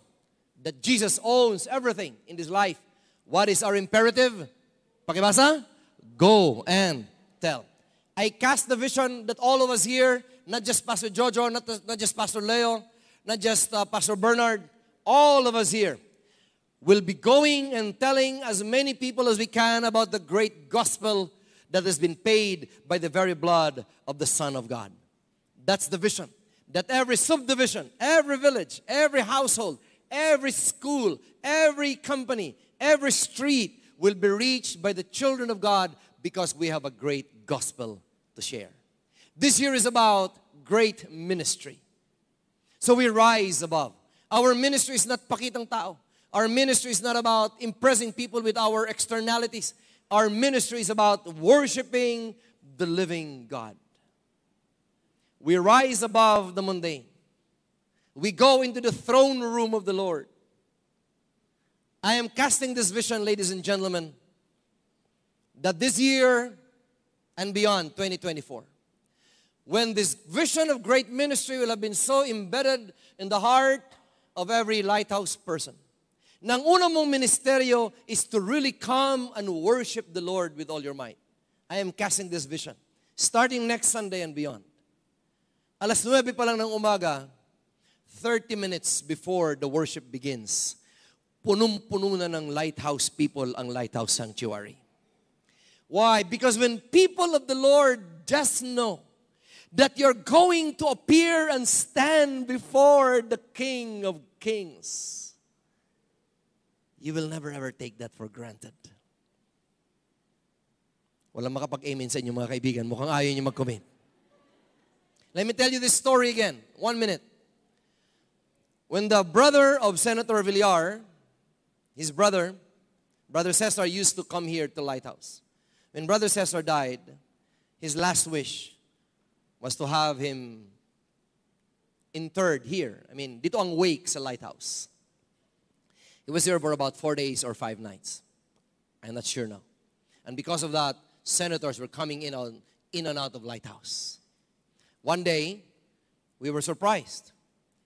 that Jesus owns everything in this life. What is our imperative? Pakibasa? Go and tell. I cast the vision that all of us here, not just Pastor Jojo, not, not just Pastor Leo, not just uh, Pastor Bernard, all of us here will be going and telling as many people as we can about the great gospel that has been paid by the very blood of the Son of God. That's the vision. That every subdivision, every village, every household, every school, every company, every street will be reached by the children of God because we have a great gospel to share. This year is about great ministry. So we rise above. Our ministry is not pakitang tao. Our ministry is not about impressing people with our externalities. Our ministry is about worshiping the living God. We rise above the mundane. We go into the throne room of the Lord. I am casting this vision, ladies and gentlemen, that this year and beyond, 2024, when this vision of great ministry will have been so embedded in the heart of every lighthouse person. Nang una mong ministeryo is to really come and worship the Lord with all your might. I am casting this vision. Starting next Sunday and beyond. Alas 9 pa lang ng umaga, 30 minutes before the worship begins, punong-puno na ng lighthouse people ang lighthouse sanctuary. Why? Because when people of the Lord just know that you're going to appear and stand before the King of Kings, you will never ever take that for granted. Walang makapag-amen sa inyo mga kaibigan. Mukhang ayaw nyo mag-comment. Let me tell you this story again. One minute. When the brother of Senator Villar, his brother, Brother Cesar used to come here to Lighthouse. When Brother Cesar died, his last wish was to have him interred here. I mean, dito ang wake sa Lighthouse. He was there for about four days or five nights. I'm not sure now. And because of that, senators were coming in, on, in and out of Lighthouse. One day, we were surprised.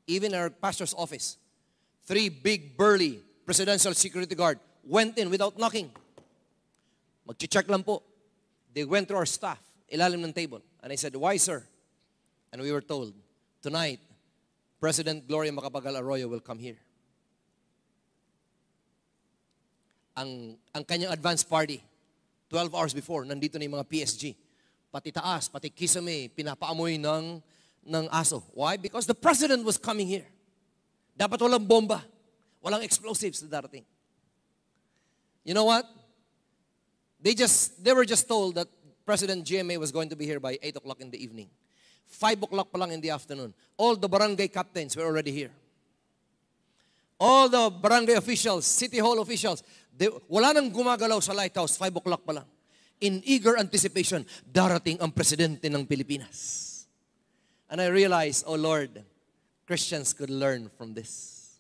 Even our pastor's office, three big, burly presidential security guard went in without knocking. Mag-check lang po. They went to our staff, ilalim ng table. And I said, why, sir? And we were told, tonight, President Gloria Macapagal Arroyo will come here. Ang, ang kanyang advance party, 12 hours before, nandito na yung mga PSG. Pati taas, pati kisame, pinapaamoy ng, ng aso. Why? Because the president was coming here. Dapat walang bomba. Walang explosives na darating. You know what? They just, they were just told that President GMA was going to be here by 8 o'clock in the evening. 5 o'clock pa lang in the afternoon. All the barangay captains were already here. All the barangay officials, city hall officials, they, wala nang gumagalaw sa lighthouse, 5 o'clock pa lang. In eager anticipation, darating ang presidente ng Pilipinas. And I realized, oh Lord, Christians could learn from this.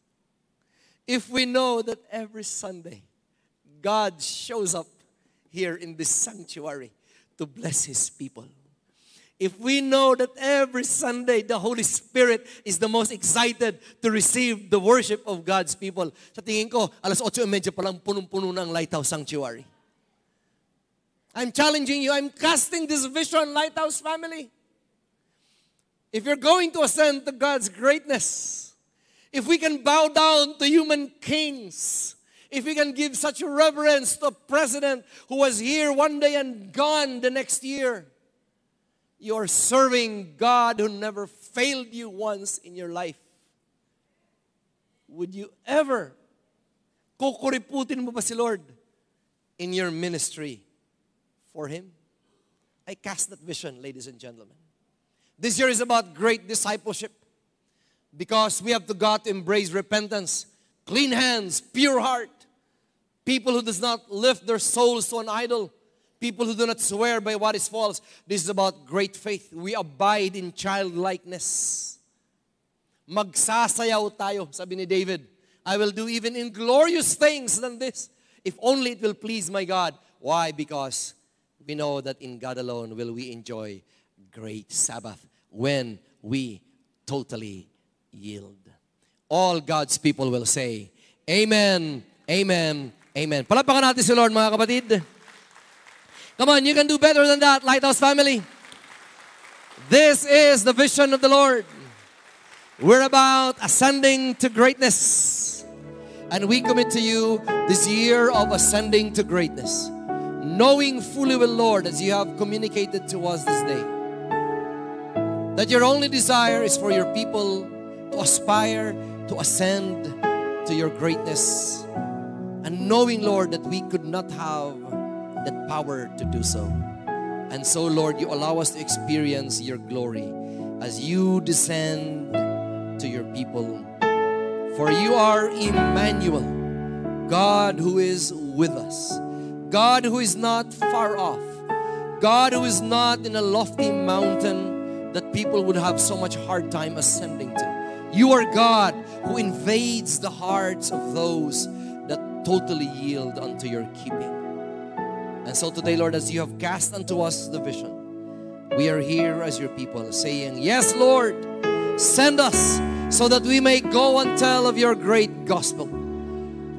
If we know that every Sunday, God shows up here in this sanctuary to bless His people. If we know that every Sunday the Holy Spirit is the most excited to receive the worship of God's people, sa tingin ko, alas 8.30 pa lang punong-puno ng Lighthouse Sanctuary. I'm challenging you. I'm casting this vision, Lighthouse family. If you're going to ascend to God's greatness, if we can bow down to human kings, if we can give such reverence to a president who was here one day and gone the next year, you're serving God who never failed you once in your life. Would you ever kukuriputin mo ba si Lord in your ministry for Him? I cast that vision, ladies and gentlemen. This year is about great discipleship because we have to God to embrace repentance, clean hands, pure heart, people who does not lift their souls to an idol, people who do not swear by what is false. This is about great faith. We abide in childlikeness. Magsasayaw tayo, sabi ni David. I will do even in glorious things than this, if only it will please my God. Why? Because we know that in God alone will we enjoy great Sabbath when we totally yield. All God's people will say, Amen, Amen, Amen. Palapakan natin si Lord mga kapatid. Come on, you can do better than that, Lighthouse family. This is the vision of the Lord. We're about ascending to greatness. And we commit to you this year of ascending to greatness, knowing fully well, Lord, as you have communicated to us this day, that your only desire is for your people to aspire to ascend to your greatness. And knowing, Lord, that we could not have that power to do so. And so, Lord, you allow us to experience your glory as you descend to your people. For you are Emmanuel, God who is with us, God who is not far off, God who is not in a lofty mountain that people would have so much hard time ascending to. You are God who invades the hearts of those that totally yield unto your keeping. And so today, Lord, as you have cast unto us the vision, we are here as your people saying, Yes, Lord, send us so that we may go and tell of your great gospel.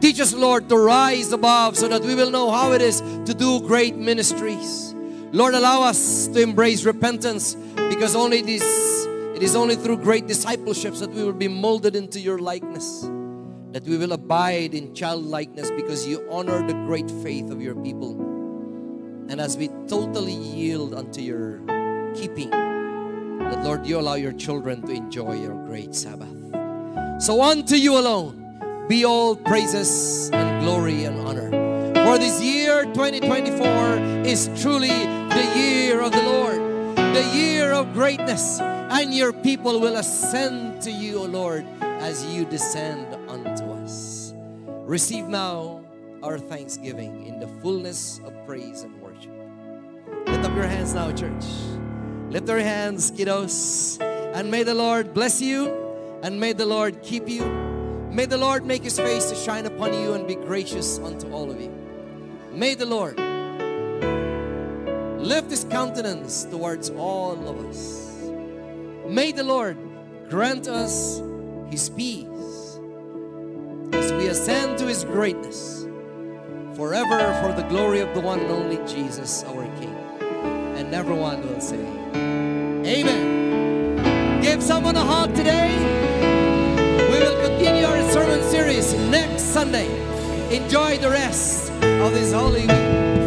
Teach us, Lord, to rise above so that we will know how it is to do great ministries. Lord, allow us to embrace repentance because only this it is only through great discipleships that we will be molded into your likeness. That we will abide in childlikeness because you honor the great faith of your people. And as we totally yield unto your keeping, that Lord, you allow your children to enjoy your great Sabbath. So unto you alone be all praises and glory and honor. For this year 2024 is truly the year of the Lord, the year of greatness, and your people will ascend to you, O Lord, as you descend unto us. Receive now our thanksgiving in the fullness of praise and. Lift up your hands now, church. Lift your hands, kiddos. And may the Lord bless you, and may the Lord keep you. May the Lord make his face to shine upon you and be gracious unto all of you. May the Lord lift his countenance towards all of us. May the Lord grant us his peace as we ascend to his greatness forever for the glory of the one and only Jesus, our King. And everyone will say, Amen. Give someone a hug today. We will continue our sermon series next Sunday. Enjoy the rest of this holy week.